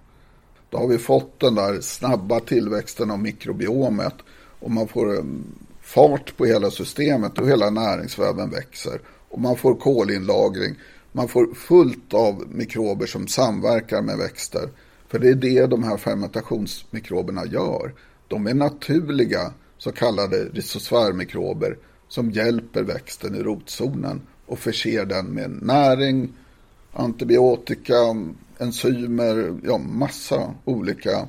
Då har vi fått den där snabba tillväxten av mikrobiomet och man får eh, fart på hela systemet och hela näringsväven växer. Och man får kolinlagring. Man får fullt av mikrober som samverkar med växter. För det är det de här fermentationsmikroberna gör. De är naturliga så kallade rhizosfärmikrober som hjälper växten i rotzonen och förser den med näring, antibiotika, enzymer, ja massa olika.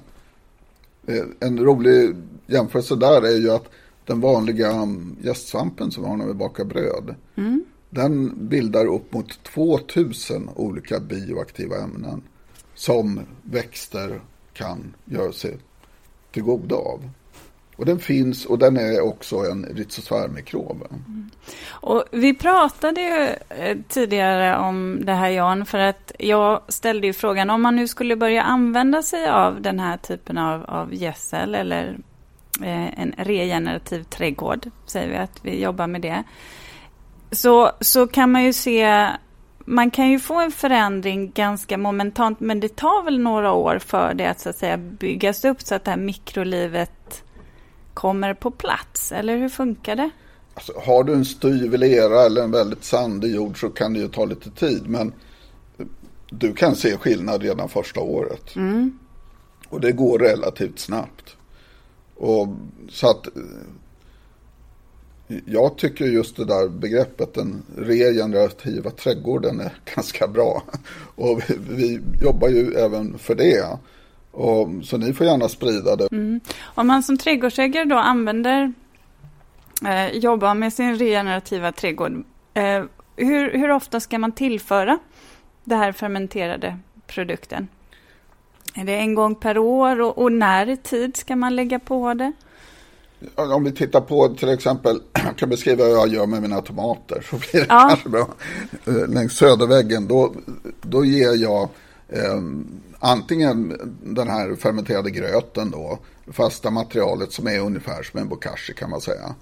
Eh, en rolig jämförelse där är ju att den vanliga gästsvampen som vi har när vi bakar bröd. Mm. Den bildar upp mot 2000 olika bioaktiva ämnen som växter kan göra sig till goda av. Och den finns och den är också en rhizosfärmikrob. Mm. Och vi pratade ju eh, tidigare om det här Jan, för att jag ställde ju frågan om man nu skulle börja använda sig av den här typen av, av gödsel eller eh, en regenerativ trädgård, säger vi att vi jobbar med det. Så, så kan man ju se man kan ju få en förändring ganska momentant, men det tar väl några år för det att, så att säga, byggas upp så att det här mikrolivet kommer på plats? Eller hur funkar det? Alltså, har du en styv lera eller en väldigt sandig jord så kan det ju ta lite tid. Men du kan se skillnad redan första året. Mm. Och det går relativt snabbt. Och så att jag tycker just det där begreppet den regenerativa trädgården är [LAUGHS] ganska bra. Och vi, vi jobbar ju även för det. Och, så ni får gärna sprida det. Mm. Om man som trädgårdsägare då använder, eh, jobbar med sin regenerativa trädgård, eh, hur, hur ofta ska man tillföra den här fermenterade produkten? Är det en gång per år och, och när i tid ska man lägga på det? Om vi tittar på till exempel, jag kan beskriva hur jag gör med mina tomater så blir det ja. kanske bra. Eh, längs söderväggen, då, då ger jag eh, antingen den här fermenterade gröten då, fasta materialet som är ungefär som en bokashi kan man säga.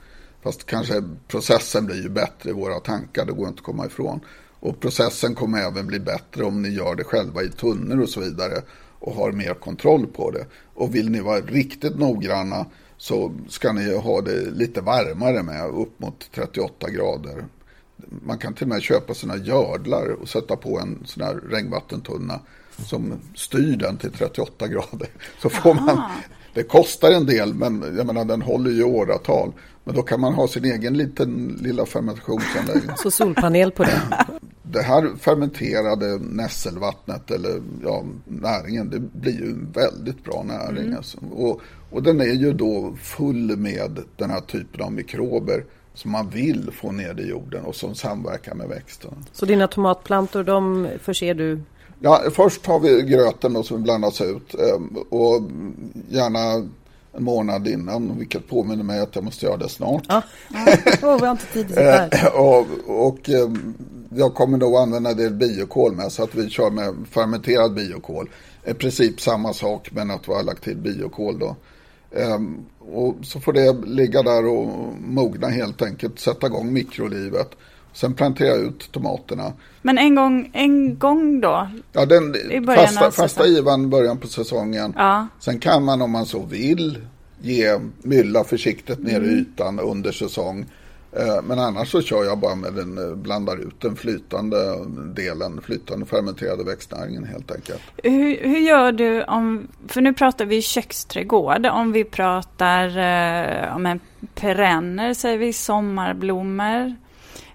Fast kanske processen blir ju bättre i våra tankar, det går inte att komma ifrån. Och processen kommer även bli bättre om ni gör det själva i tunnor och så vidare och har mer kontroll på det. Och vill ni vara riktigt noggranna så ska ni ha det lite varmare med, upp mot 38 grader. Man kan till och med köpa sina gördlar och sätta på en sån här regnvattentunna som styr den till 38 grader. Så får man det kostar en del, men jag menar den håller ju åratal. Men då kan man ha sin egen liten lilla fermentationsanläggning. Så solpanel på det. [LAUGHS] Det här fermenterade nässelvattnet eller ja, näringen, det blir ju en väldigt bra näring. Mm. Alltså. Och, och den är ju då full med den här typen av mikrober som man vill få ner i jorden och som samverkar med växterna. Så dina tomatplantor, de förser du Ja, först har vi gröten då som blandas ut ehm, och gärna en månad innan, vilket påminner mig att jag måste göra det snart. Ja, [LAUGHS] oh, vi har inte tid här. Eh, och, och ehm, jag kommer då använda det biokol med, så att vi kör med fermenterad biokol. I princip samma sak, men att vi har lagt till biokol då. Ehm, och så får det ligga där och mogna helt enkelt, sätta igång mikrolivet. Sen planterar jag ut tomaterna. Men en gång, en gång då? Ja, den fasta, fasta givan början på säsongen. Ja. Sen kan man om man så vill ge mylla försiktigt ner mm. i ytan under säsong. Eh, men annars så kör jag bara med den, eh, blandar ut den flytande delen, flytande fermenterade växtnäringen helt enkelt. Hur, hur gör du om, för nu pratar vi köksträdgård, om vi pratar eh, om en perenner, säger vi sommarblommor.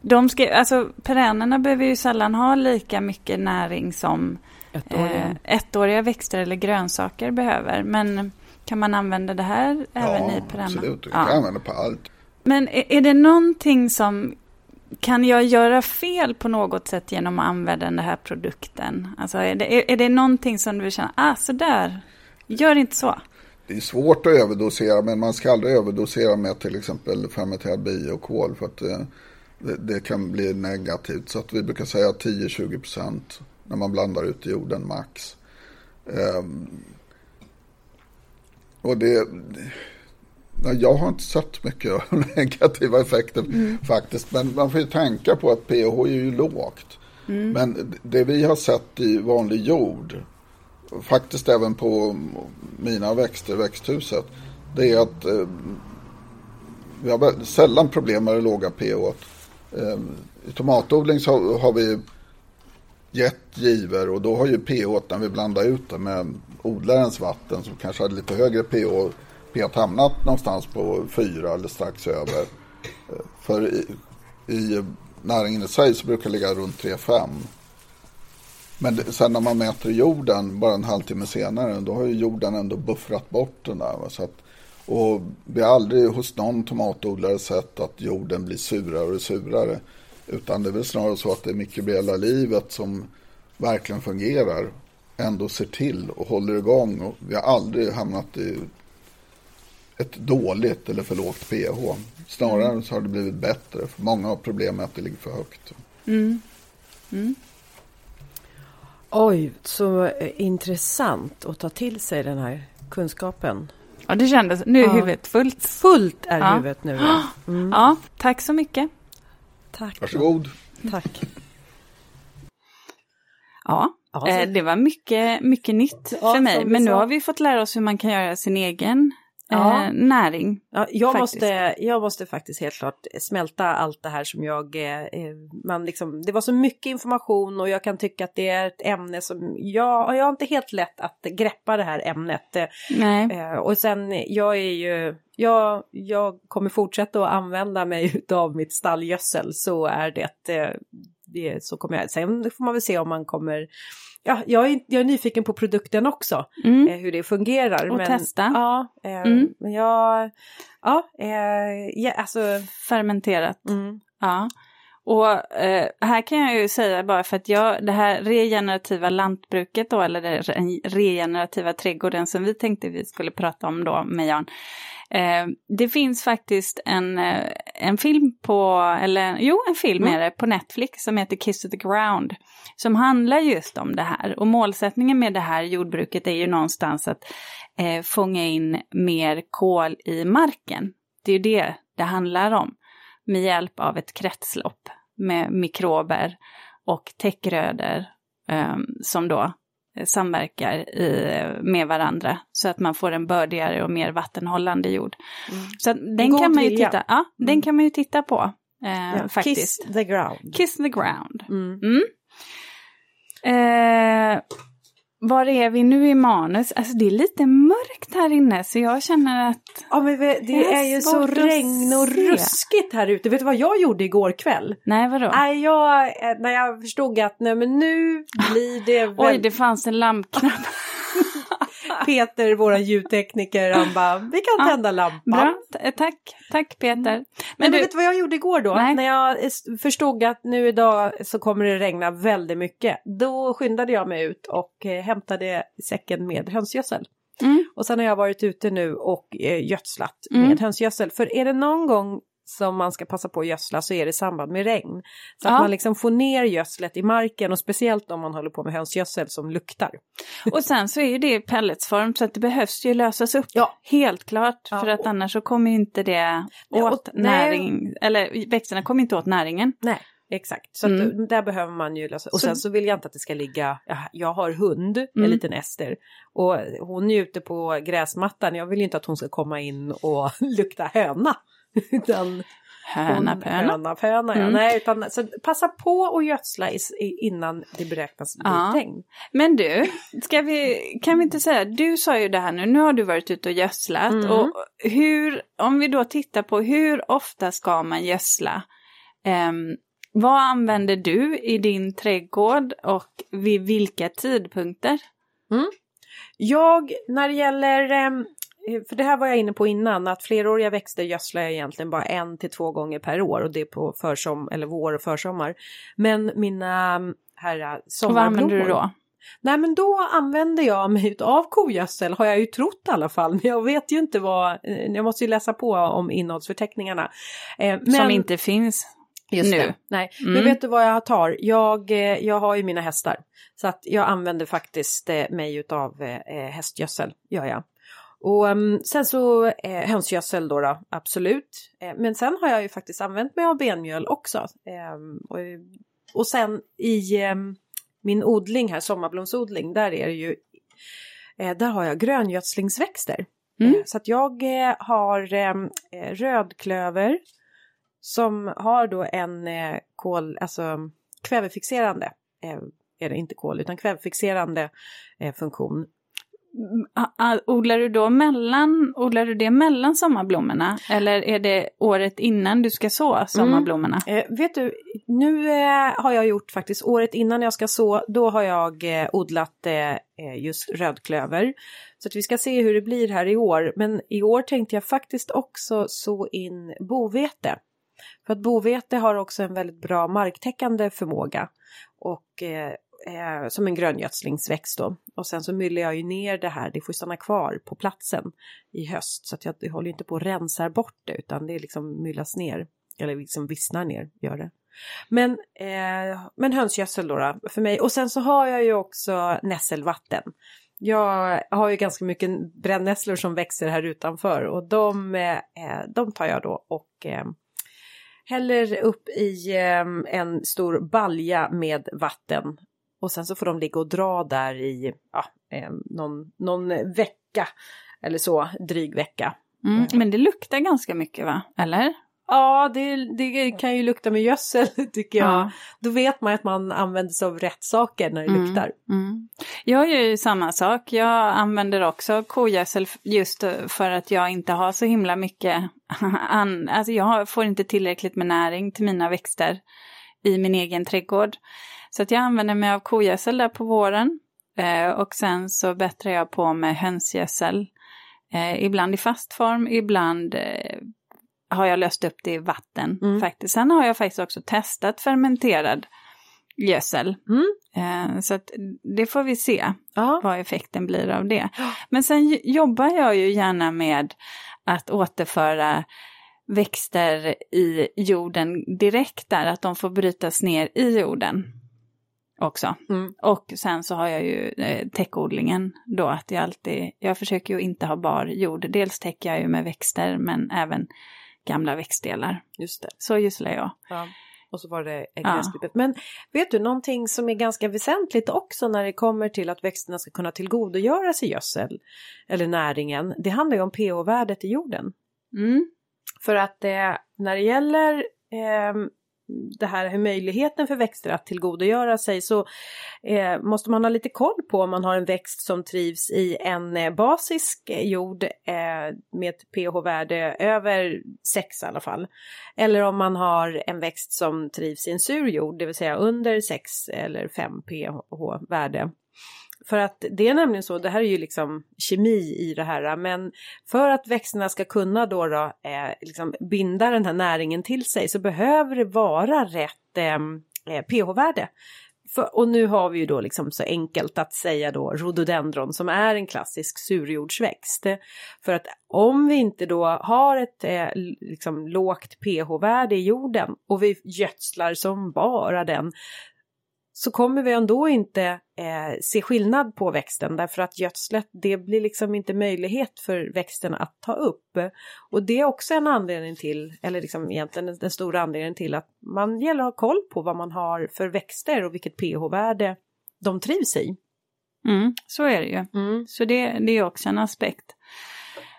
De ska, alltså perennerna behöver ju sällan ha lika mycket näring som ettåriga, eh, ettåriga växter eller grönsaker behöver. Men kan man använda det här även ja, i perenner? Absolut, du kan ja. använda på allt. Men är, är det någonting som kan jag göra fel på något sätt genom att använda den här produkten? Alltså är det, är, är det någonting som du känner, ah sådär, gör inte så? Det är svårt att överdosera, men man ska aldrig överdosera med till exempel fermenterad biokol. För att eh, det, det, kan bli negativt. Så att vi brukar säga 10-20 % när man blandar ut i jorden max. Um, och det, jag har inte sett mycket [LAUGHS] negativa effekter mm. faktiskt. Men man får ju tänka på att pH är ju lågt. Mm. Men det vi har sett i vanlig jord, faktiskt även på mina växter i växthuset, det är att eh, vi har sällan problem med det låga pH. Ehm, I tomatodling så har vi gett giver och då har ju pH när vi blandar ut det med odlarens vatten som kanske hade lite högre pH, pH hamnat någonstans på 4 eller strax över. För i, i näringen i sig så brukar det ligga runt 3-5. Men sen när man mäter jorden bara en halvtimme senare då har ju jorden ändå buffrat bort den där. Så att och vi har aldrig hos någon tomatodlare sett att jorden blir surare och surare. Utan det är väl snarare så att det mikrobiella livet som verkligen fungerar ändå ser till och håller igång. Och vi har aldrig hamnat i ett dåligt eller för lågt pH. Snarare mm. så har det blivit bättre. För många har problem med att det ligger för högt. Mm. Mm. Oj, så eh, intressant att ta till sig den här kunskapen. Ja, det kändes. Nu är ja. huvudet fullt. Fullt är ja. huvudet nu. [GASPS] Mm. Ja, tack så mycket. Tack. Varsågod. Tack. Ja, ja det var mycket, mycket nytt för mig. Men nu har vi fått lära oss hur man kan göra sin egen ja. eh, näring. Ja, jag, måste, jag måste faktiskt helt klart smälta allt det här som jag... Eh, eh, man liksom, det var så mycket information och jag kan tycka att det är ett ämne som... Jag, jag har inte helt lätt att greppa det här ämnet. Eh, och sen, jag är ju... Jag, jag kommer fortsätta att använda mig [LAUGHS] av mitt stallgödsel så är det, eh, det så kommer jag, sen får man väl se om man kommer ja, jag, är, jag är nyfiken på produkten också, mm. eh, hur det fungerar. Och men, testa. Ja, eh, mm. men jag, ja, eh, ja, alltså. Fermenterat. Mm. Ja. Och eh, här kan jag ju säga bara för att jag, det här regenerativa lantbruket då, eller den regenerativa trädgården som vi tänkte vi skulle prata om då med Jan. Eh, det finns faktiskt en, eh, en film på, eller jo en film mm. är det, på Netflix som heter Kiss of the Ground. Som handlar just om det här. Och målsättningen med det här jordbruket är ju någonstans att eh, fånga in mer kol i marken. Det är ju det det handlar om. Med hjälp av ett kretslopp med mikrober och täckrödor eh, som då samverkar i, med varandra så att man får en bördigare och mer vattenhållande jord. Mm. Så den kan, man ju titta, ja, mm. den kan man ju titta på. Eh, ja, faktiskt. Kiss the ground. Kiss the ground. Mm. mm. Eh, var är vi nu i manus? Alltså det är lite mörkt här inne så jag känner att... Ja men det, det är, är ju så regn och se. ruskigt här ute. Vet du vad jag gjorde igår kväll? Nej vadå? Nej, jag, eh, när jag förstod att nej, men nu blir det... [LAUGHS] Väl... Oj det fanns en lampknapp. Peter, vår ljudtekniker, han bara, vi kan tända lampan. Bra, tack, tack Peter. Men, Men du vet vad jag gjorde igår då? Nej. När jag förstod att nu idag så kommer det regna väldigt mycket. Då skyndade jag mig ut och eh, hämtade säcken med hönsgödsel. Mm. Och sen har jag varit ute nu och eh, gödslat mm. med hönsgödsel. För är det någon gång som man ska passa på att gödsla så är det i samband med regn. Så ja. att man liksom får ner gödslet i marken och speciellt om man håller på med hönsgödsel som luktar. Och sen så är ju det i pelletsform så att det behövs ju lösas upp. Ja. Helt klart, ja. för att annars så kommer inte det åt nej, näring, eller växterna kommer inte åt näringen. Nej. Exakt, så mm. där behöver man ju lösa. Och så, sen så vill jag inte att det ska ligga, jag har hund, mm. en liten Ester. Och hon är ute på gräsmattan, jag vill ju inte att hon ska komma in och [LAUGHS] lukta höna. [LAUGHS] utan Höna pöna. Höna pöna, ja. Mm. Nej, utan så passa på att gödsla innan det beräknas bli ja. regn. Men du, ska vi, kan vi inte säga, du sa ju det här nu, nu har du varit ute och gödslat. Mm. Och hur, om vi då tittar på hur ofta ska man gödsla? Um, vad använder du i din trädgård och vid vilka tidpunkter? Mm. Jag, när det gäller um, för det här var jag inne på innan, att fleråriga växter gödslar jag egentligen bara en till två gånger per år och det är på försom eller vår och försommar. Men mina mm, här sommarblommor. Vad använder du då? Nej men då använder jag mig av kogödsel har jag ju trott i alla fall. Men jag vet ju inte vad, eh, jag måste ju läsa på om innehållsförteckningarna. Eh, men, Som inte finns Just nu. Det. Nej, mm. men vet du vad jag tar? Jag, eh, jag har ju mina hästar. Så att jag använder faktiskt mig utav hästgödsel, gör jag. Och um, sen så eh, hönsgödsel då, då absolut. Eh, men sen har jag ju faktiskt använt mig av benmjöl också. Eh, och, och sen i ehm, min odling här, sommarblomsodling, där är det ju, eh, där har jag gröngödslingsväxter. Mm. Eh, så att jag eh, har ehm, rödklöver som har då en kol, alltså kvävefixerande, är det inte kol utan kvävefixerande funktion Odlar du då mellan, odlar du det mellan sommarblommorna? Eller är det året innan du ska så sommarblommorna? Mm. Eh, vet du, nu eh, har jag gjort faktiskt året innan jag ska så, då har jag eh, odlat eh, eh just rödklöver. Så att vi ska se hur det blir här i år. Men i år tänkte jag faktiskt också så in bovete. För att bovete har också en väldigt bra marktäckande förmåga. Och eh, eh, som en gröngödslingsväxt då. Och sen så myllar jag ju ner det här, det får stanna kvar på platsen i höst. Så att jag, jag håller inte på och rensar bort det utan det liksom myllas ner. Eller liksom vissnar ner, gör det. Men, eh, men hönsgödsel då, då för mig. Och sen så har jag ju också nässelvatten. Jag har ju ganska mycket brännässlor som växer här utanför och de, eh, eh de tar jag då och eh, häller upp i eh, en stor balja med vatten och sen så får de ligga och dra där i ja, eh, någon, någon vecka eller så, dryg vecka. Mm, men det luktar ganska mycket va? Eller? Ja, det, det kan ju lukta med gödsel [LAUGHS] tycker jag. Ja. Då vet man att man använder sig av rätt saker när det mm, luktar. Mm. Jag gör ju samma sak. Jag använder också kogödsel just för att jag inte har så himla mycket. [LAUGHS] An alltså jag får inte tillräckligt med näring till mina växter i min egen trädgård. Så att jag använder mig av kogödsel där på våren. Eh, och sen så bättrar jag på med hönsgödsel. Eh, ibland i fast form, ibland eh, har jag löst upp det i vatten mm. faktiskt. Sen har jag faktiskt också testat fermenterad gödsel. Mm. Eh, så att det får vi se ja. vad effekten blir av det. Men sen jobbar jag ju gärna med att återföra växter i jorden direkt där, att de får brytas ner i jorden också. Mm. Och sen så har jag ju eh, täckodlingen då, att jag alltid, jag försöker ju inte ha bar jord. Dels täcker jag ju med växter men även gamla växtdelar. Just det. Så gödslar jag. Ja. Och så var det gräsklippet. Ja. Men vet du, någonting som är ganska väsentligt också när det kommer till att växterna ska kunna tillgodogöra sig gödsel eller näringen, det handlar ju om pH-värdet i jorden. Mm. För att eh, när det gäller eh, det här hur möjligheten för växter att tillgodogöra sig så eh, måste man ha lite koll på om man har en växt som trivs i en eh, basisk eh, jord eh, med ett pH-värde över 6 i alla fall. Eller om man har en växt som trivs i en sur jord, det vill säga under 6 eller 5 pH-värde. För att det är nämligen så, det här är ju liksom kemi i det här, men för att växterna ska kunna då, då eh, liksom binda den här näringen till sig så behöver det vara rätt ehm, eh, pH-värde. För, och nu har vi ju då liksom så enkelt att säga då rhododendron som är en klassisk surjordsväxt. För att om vi inte då har ett eh, liksom lågt pH-värde i jorden och vi gödslar som bara den så kommer vi ändå inte eh, se skillnad på växten därför att gödslet det blir liksom inte möjlighet för växten att ta upp. Och det är också en anledning till, eller liksom egentligen den, stora anledningen till att man gäller att ha koll på vad man har för växter och vilket pH-värde de trivs i. Mm, så är det ju. Mm. Så det, det är också en aspekt.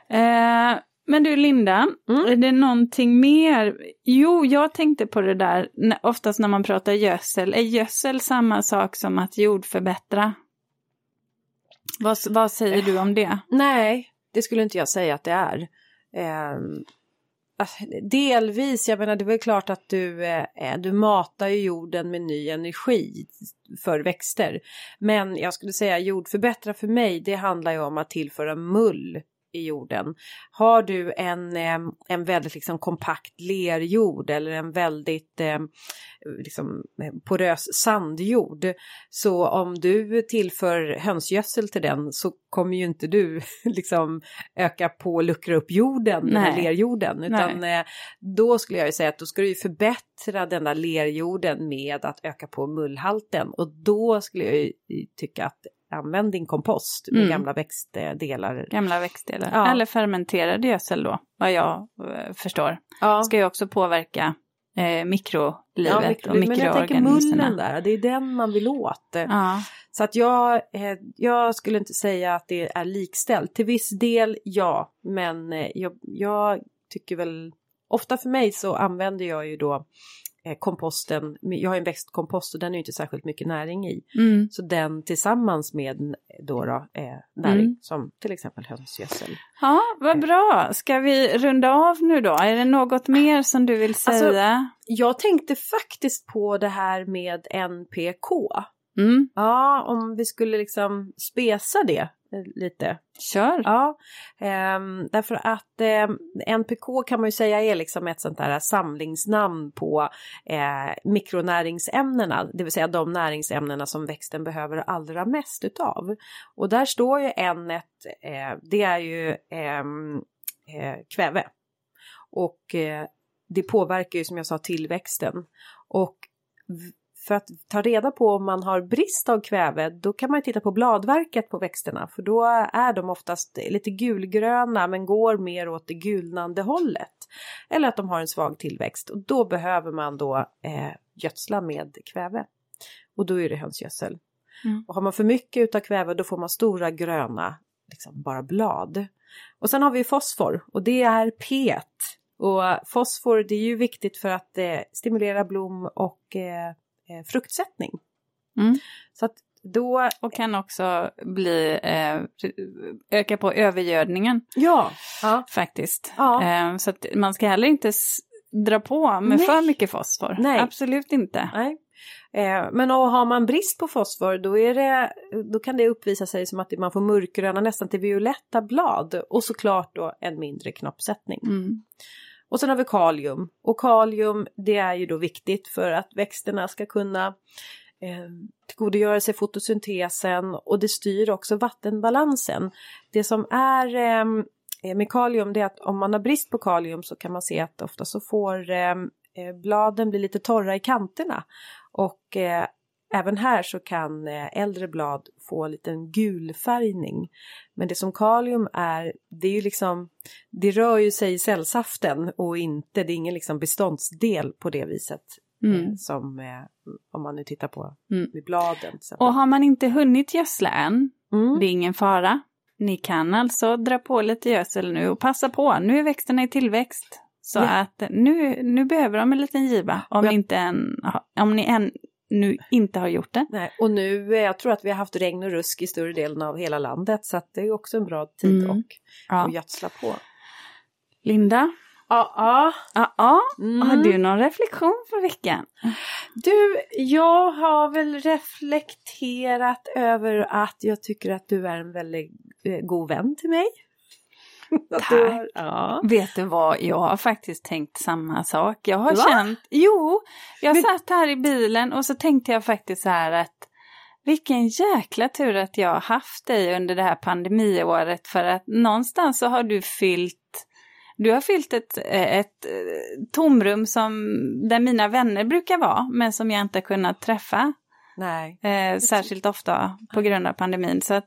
Eh, men du Linda, mm. är det någonting mer? Jo, jag tänkte på det där, oftast när man pratar gödsel, är gödsel samma sak som att jordförbättra? Vad, vad säger du om det? Nej, det skulle inte jag säga att det är. Eh, delvis, jag menar det är väl klart att du, eh, du matar ju jorden med ny energi för växter. Men jag skulle säga jordförbättra för mig, det handlar ju om att tillföra mull i jorden. Har du en, en väldigt liksom kompakt lerjord eller en väldigt liksom, porös sandjord så om du tillför hönsgödsel till den så kommer ju inte du [LAUGHS] liksom öka på och luckra upp jorden, Nej. lerjorden, utan Nej. Eh, då skulle jag ju säga att då ska du förbättra den där lerjorden med att öka på mullhalten och då skulle jag ju tycka att använd din kompost med mm. gamla växtdelar. Gamla växtdelar, ja. eller fermenterad gödsel då, vad jag eh, förstår. Ja. Ska ju också påverka eh, mikrolivet ja, mikro, och mikroorganismerna. Men jag tänker mullen där, det är den man vill åt. Ja. Så att jag, eh, jag skulle inte säga att det är likställt. Till viss del ja, men eh, jag, jag tycker väl ofta för mig så använder jag ju då komposten, jag har en växtkompost och den är inte särskilt mycket näring i. Mm. Så den tillsammans med då, då eh, näring mm. som till exempel hönsgödsel. Ja, vad eh. bra. Ska vi runda av nu då? Är det något mer som du vill alltså, säga? Alltså, jag tänkte faktiskt på det här med NPK. Mm. Ja, om vi skulle liksom spesa det lite. Kör! Ja, eh, därför att eh, NPK kan man ju säga är liksom ett sånt där samlingsnamn på eh, mikronäringsämnena, det vill säga de näringsämnena som växten behöver allra mest utav. Och där står ju N eh, det är ju ehm, eh, kväve. Och eh, det påverkar ju som jag sa tillväxten. Och för att ta reda på om man har brist av kväve då kan man titta på bladverket på växterna för då är de oftast lite gulgröna men går mer åt det gulnande hållet. Eller att de har en svag tillväxt och då behöver man då eh, gödsla med kväve. Och då är det hönsgödsel. Mm. Och har man för mycket utav kväve då får man stora gröna liksom bara blad. Och sen har vi fosfor och det är pet. Och fosfor det är ju viktigt för att eh, stimulera blom och eh, eh, fruktsättning. Mm. Så att då... Och kan också bli, eh, öka på övergödningen. Ja. ja. Faktiskt. Ja. Eh, så att man ska heller inte dra på med Nej. för mycket fosfor. Nej. Absolut inte. Nej. Eh, men har man brist på fosfor då, är det, då kan det uppvisa sig som att man får mörkgröna nästan till violetta blad och såklart då en mindre knoppsättning. Mm. Och sen har vi kalium. Och kalium det är ju då viktigt för att växterna ska kunna eh, tillgodogöra sig fotosyntesen och det styr också vattenbalansen. Det som är eh, eh med kalium det är att om man har brist på kalium så kan man se att ofta så får eh, eh bladen bli lite torra i kanterna. Och eh, Även här så kan eh, äldre blad få en liten gulfärgning. Men det som kalium är, det är ju liksom, det rör ju sig i cellsaften och inte, det är ingen liksom beståndsdel på det viset. Eh, mm. Som eh, om man nu tittar på mm. bladen. Och har man inte hunnit gödsla än, mm. det är ingen fara. Ni kan alltså dra på lite gödsel nu och passa på, nu är växterna i tillväxt. Så Ja. att nu, nu behöver de en liten giva om, Ja. inte än, om ni än nu inte har gjort det. Nej, och nu, eh, jag tror att vi har haft regn och rusk i större delen av hela landet så att det är också en bra tid Mm. och, Ja. att gödsla på. Linda, Ja, ja. ja, ja. Mm. har du någon reflektion för veckan? Du, jag har väl reflekterat över att jag tycker att du är en väldigt eh, god vän till mig. [LAUGHS] Tack. har- Ja. Vet du vad, jag har faktiskt tänkt samma sak. Jag har Va? känt, jo, jag Men- satt här i bilen och så tänkte jag faktiskt så här att vilken jäkla tur att jag har haft dig under det här pandemiåret för att någonstans så har du fyllt du har fyllt ett, ett eh, tomrum som, där mina vänner brukar vara, men som jag inte kunnat träffa Nej. eh, särskilt ofta på grund av pandemin. Så att,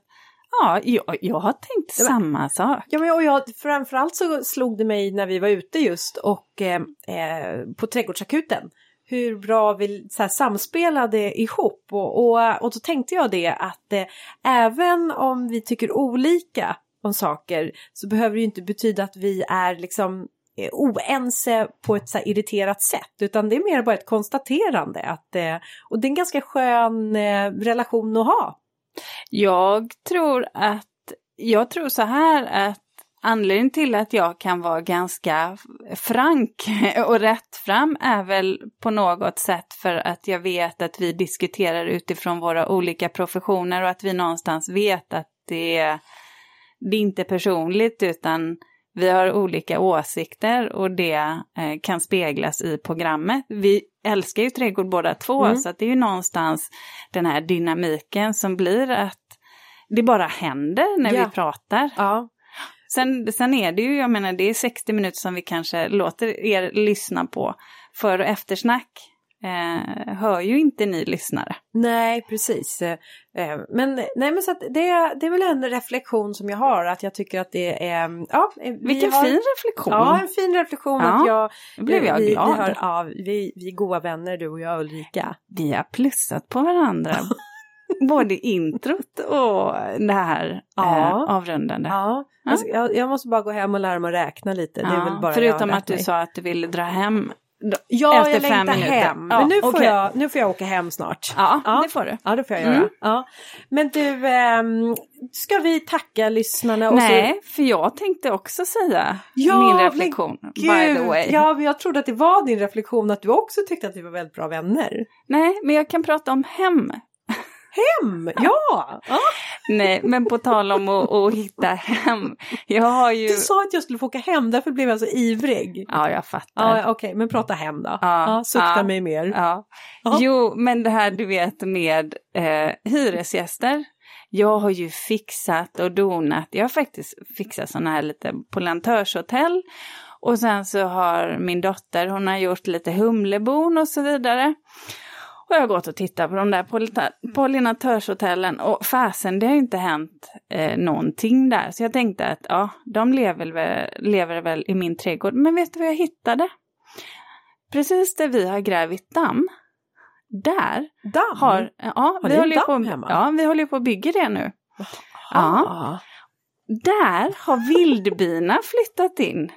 ja, jag, jag har tänkt men- samma sak. Ja, men och jag, framförallt så slog det mig när vi var ute just och eh, eh, på trädgårdsakuten hur bra vi så här, samspelade ihop och, och, och då tänkte jag det att eh, även om vi tycker olika om saker så behöver det ju inte betyda att vi är liksom eh, oense på ett så irriterat sätt utan det är mer bara ett konstaterande att eh, och det är en ganska skön relation att ha. Jag tror att, jag tror så här att anledningen till att jag kan vara ganska frank [LAUGHS] och rättfram är väl på något sätt för att jag vet att vi diskuterar utifrån våra olika professioner och att vi någonstans vet att det är, det är inte personligt utan vi har olika åsikter och det eh, kan speglas i programmet. Vi älskar ju trädgård båda två Mm. så att det är ju någonstans den här dynamiken som blir att det bara händer när Ja. vi pratar. Ja, Sen, sen är det ju, jag menar det är 60 minuter som vi kanske låter er lyssna på. För och eftersnack eh, hör ju inte ni lyssnare. Nej, precis. Eh, eh, Men, nej, men så att det, det är väl en reflektion som jag har, att jag tycker att det är... Ja, eh, vi Vilken har, fin reflektion! Ja, en fin reflektion Ja, att jag... Nu blev jag vi, glad. Vi, har, ja, vi, vi är goda vänner, du och jag Ulrika. Vi har plussat på varandra. [LAUGHS] Både introt och det här Ja. eh, avrundande. Ja, Ja. Jag, jag, jag måste bara gå hem och lära mig att räkna lite. Ja, väl bara jag förutom att du sa att du ville dra hem. Ja, efter jag fem längtar minuter. hem. Ja, men nu får, jag, nu får jag åka hem snart. Ja, Ja. det får du. Ja, det får jag göra. Mm. Ja. Men du, ehm, ska vi tacka lyssnarna? Och så, Nej, för jag tänkte också säga Ja, min reflektion. By the way. Ja, jag trodde att det var din reflektion att du också tyckte att vi var väldigt bra vänner. Nej, men jag kan prata om hem. Hem, ja! ja. Nej, men på tal om att, att hitta hem. Jag har ju... Du sa att jag skulle få åka hem, därför blev jag så ivrig. Ja, jag fattar. Ja, Okej, men prata hem då. Ja, Ja, sukta ja. mig mer. Ja. Jo, men det här du vet med eh, hyresgäster. Jag har ju fixat och donat. Jag har faktiskt fixat sådana här lite på Lantörshotell. Och sen så har min dotter, hon har gjort lite humlebon och så vidare. Och jag har gått och tittat på de där pollinatörshotellen och fasen det har ju inte hänt eh, någonting där. Så jag tänkte att ja, de lever väl, lever väl i min trädgård. Men vet du vad jag hittade? Precis där vi har grävt damm, där Damm? har, ja, Har vi håller damm på, hemma? ja, vi håller på att bygga det nu. ja. Där har vildbina flyttat in.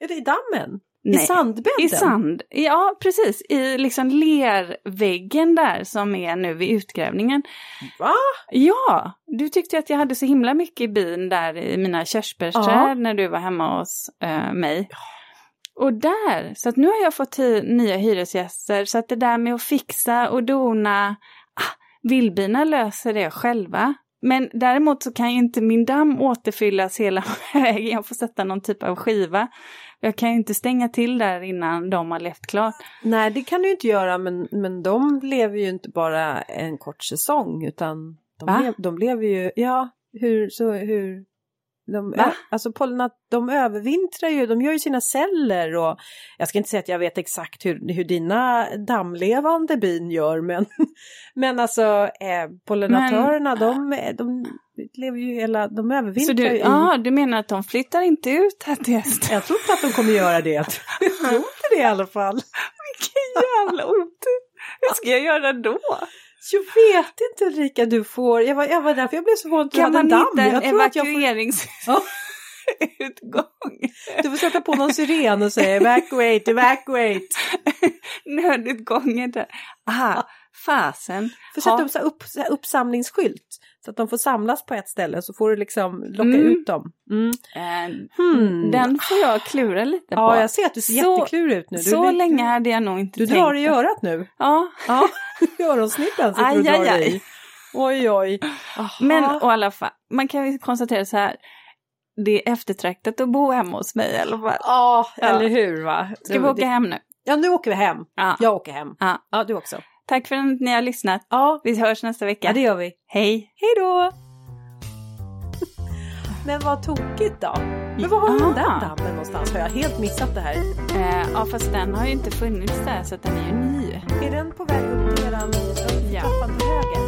Är det i dammen? I Nej, sandbädden? I sand, ja precis, i liksom lerväggen där som är nu vid utgrävningen. Va? Ja, du tyckte att jag hade så himla mycket bin där i mina körsbärsträd Ja. när du var hemma hos eh, mig. Och där, så att nu har jag fått nya hyresgäster så att det där med att fixa och dona, ah, vildbina löser det själva. Men däremot så kan ju inte min damm återfyllas hela [LAUGHS] vägen, jag får sätta någon typ av skiva. Jag kan ju inte stänga till där innan de har levt klart. Nej, det kan du inte göra, men, men de lever ju inte bara en kort säsong, utan de, lev, de lever ju, ja, hur, så hur, de, ö, alltså pollenat, de övervintrar ju, de gör ju sina celler och jag ska inte säga att jag vet exakt hur, hur dina dammlevande bin gör, men, [LAUGHS] men alltså eh, pollinatörerna, de, de lever ju hela, de övervintrar du, ju ja, du menar att de flyttar inte ut här till hösten? Jag tror inte att de kommer göra det. Jag [LAUGHS] tror inte det i alla fall. Vilken jävla otur! Hur ska jag göra då? Jag vet inte Ulrika, du får, jag var, jag var därför jag blev så förvånad Kan man hitta en att jag får, evakuerings... Nödutgång. Du får sätta på någon siren och säga evacuate, evacuate. Nödutgången där. Aha, fasen. Får sätta upp så upp, så här uppsamlingsskylt. Så att de får samlas på ett ställe så får du liksom locka Mm. ut dem. Mm. Eh, Hmm. Den får jag klura lite Ja, på. jag ser att du ser Så- jätteklurig ut nu. Du, Så du, länge hade jag nog inte Du tänkt. drar i örat nu. Ja, Ja, [LAUGHS] öronsnibben sitter du och drar aj, aj. i. Oj, oj. Aha. men i alla fall, man kan ju konstatera så här. Det är eftertraktat att bo hemma hos mig i alla fall. Ja, Ja. eller hur va? Ska vi åka hem nu? Ja, nu åker vi hem. Ja. Jag åker hem. Ja. Ja, du också. Tack för att ni har lyssnat. Ja, Vi hörs nästa vecka. ja det gör vi. Hej! Hej då! Men vad tokigt då. Men var har du den där Ja. dammen någonstans? Har jag helt missat det här? Eh, ja, fast den har ju inte funnits där så den är ju ny. Är den på väg upp i eran Ja. trappan till höger?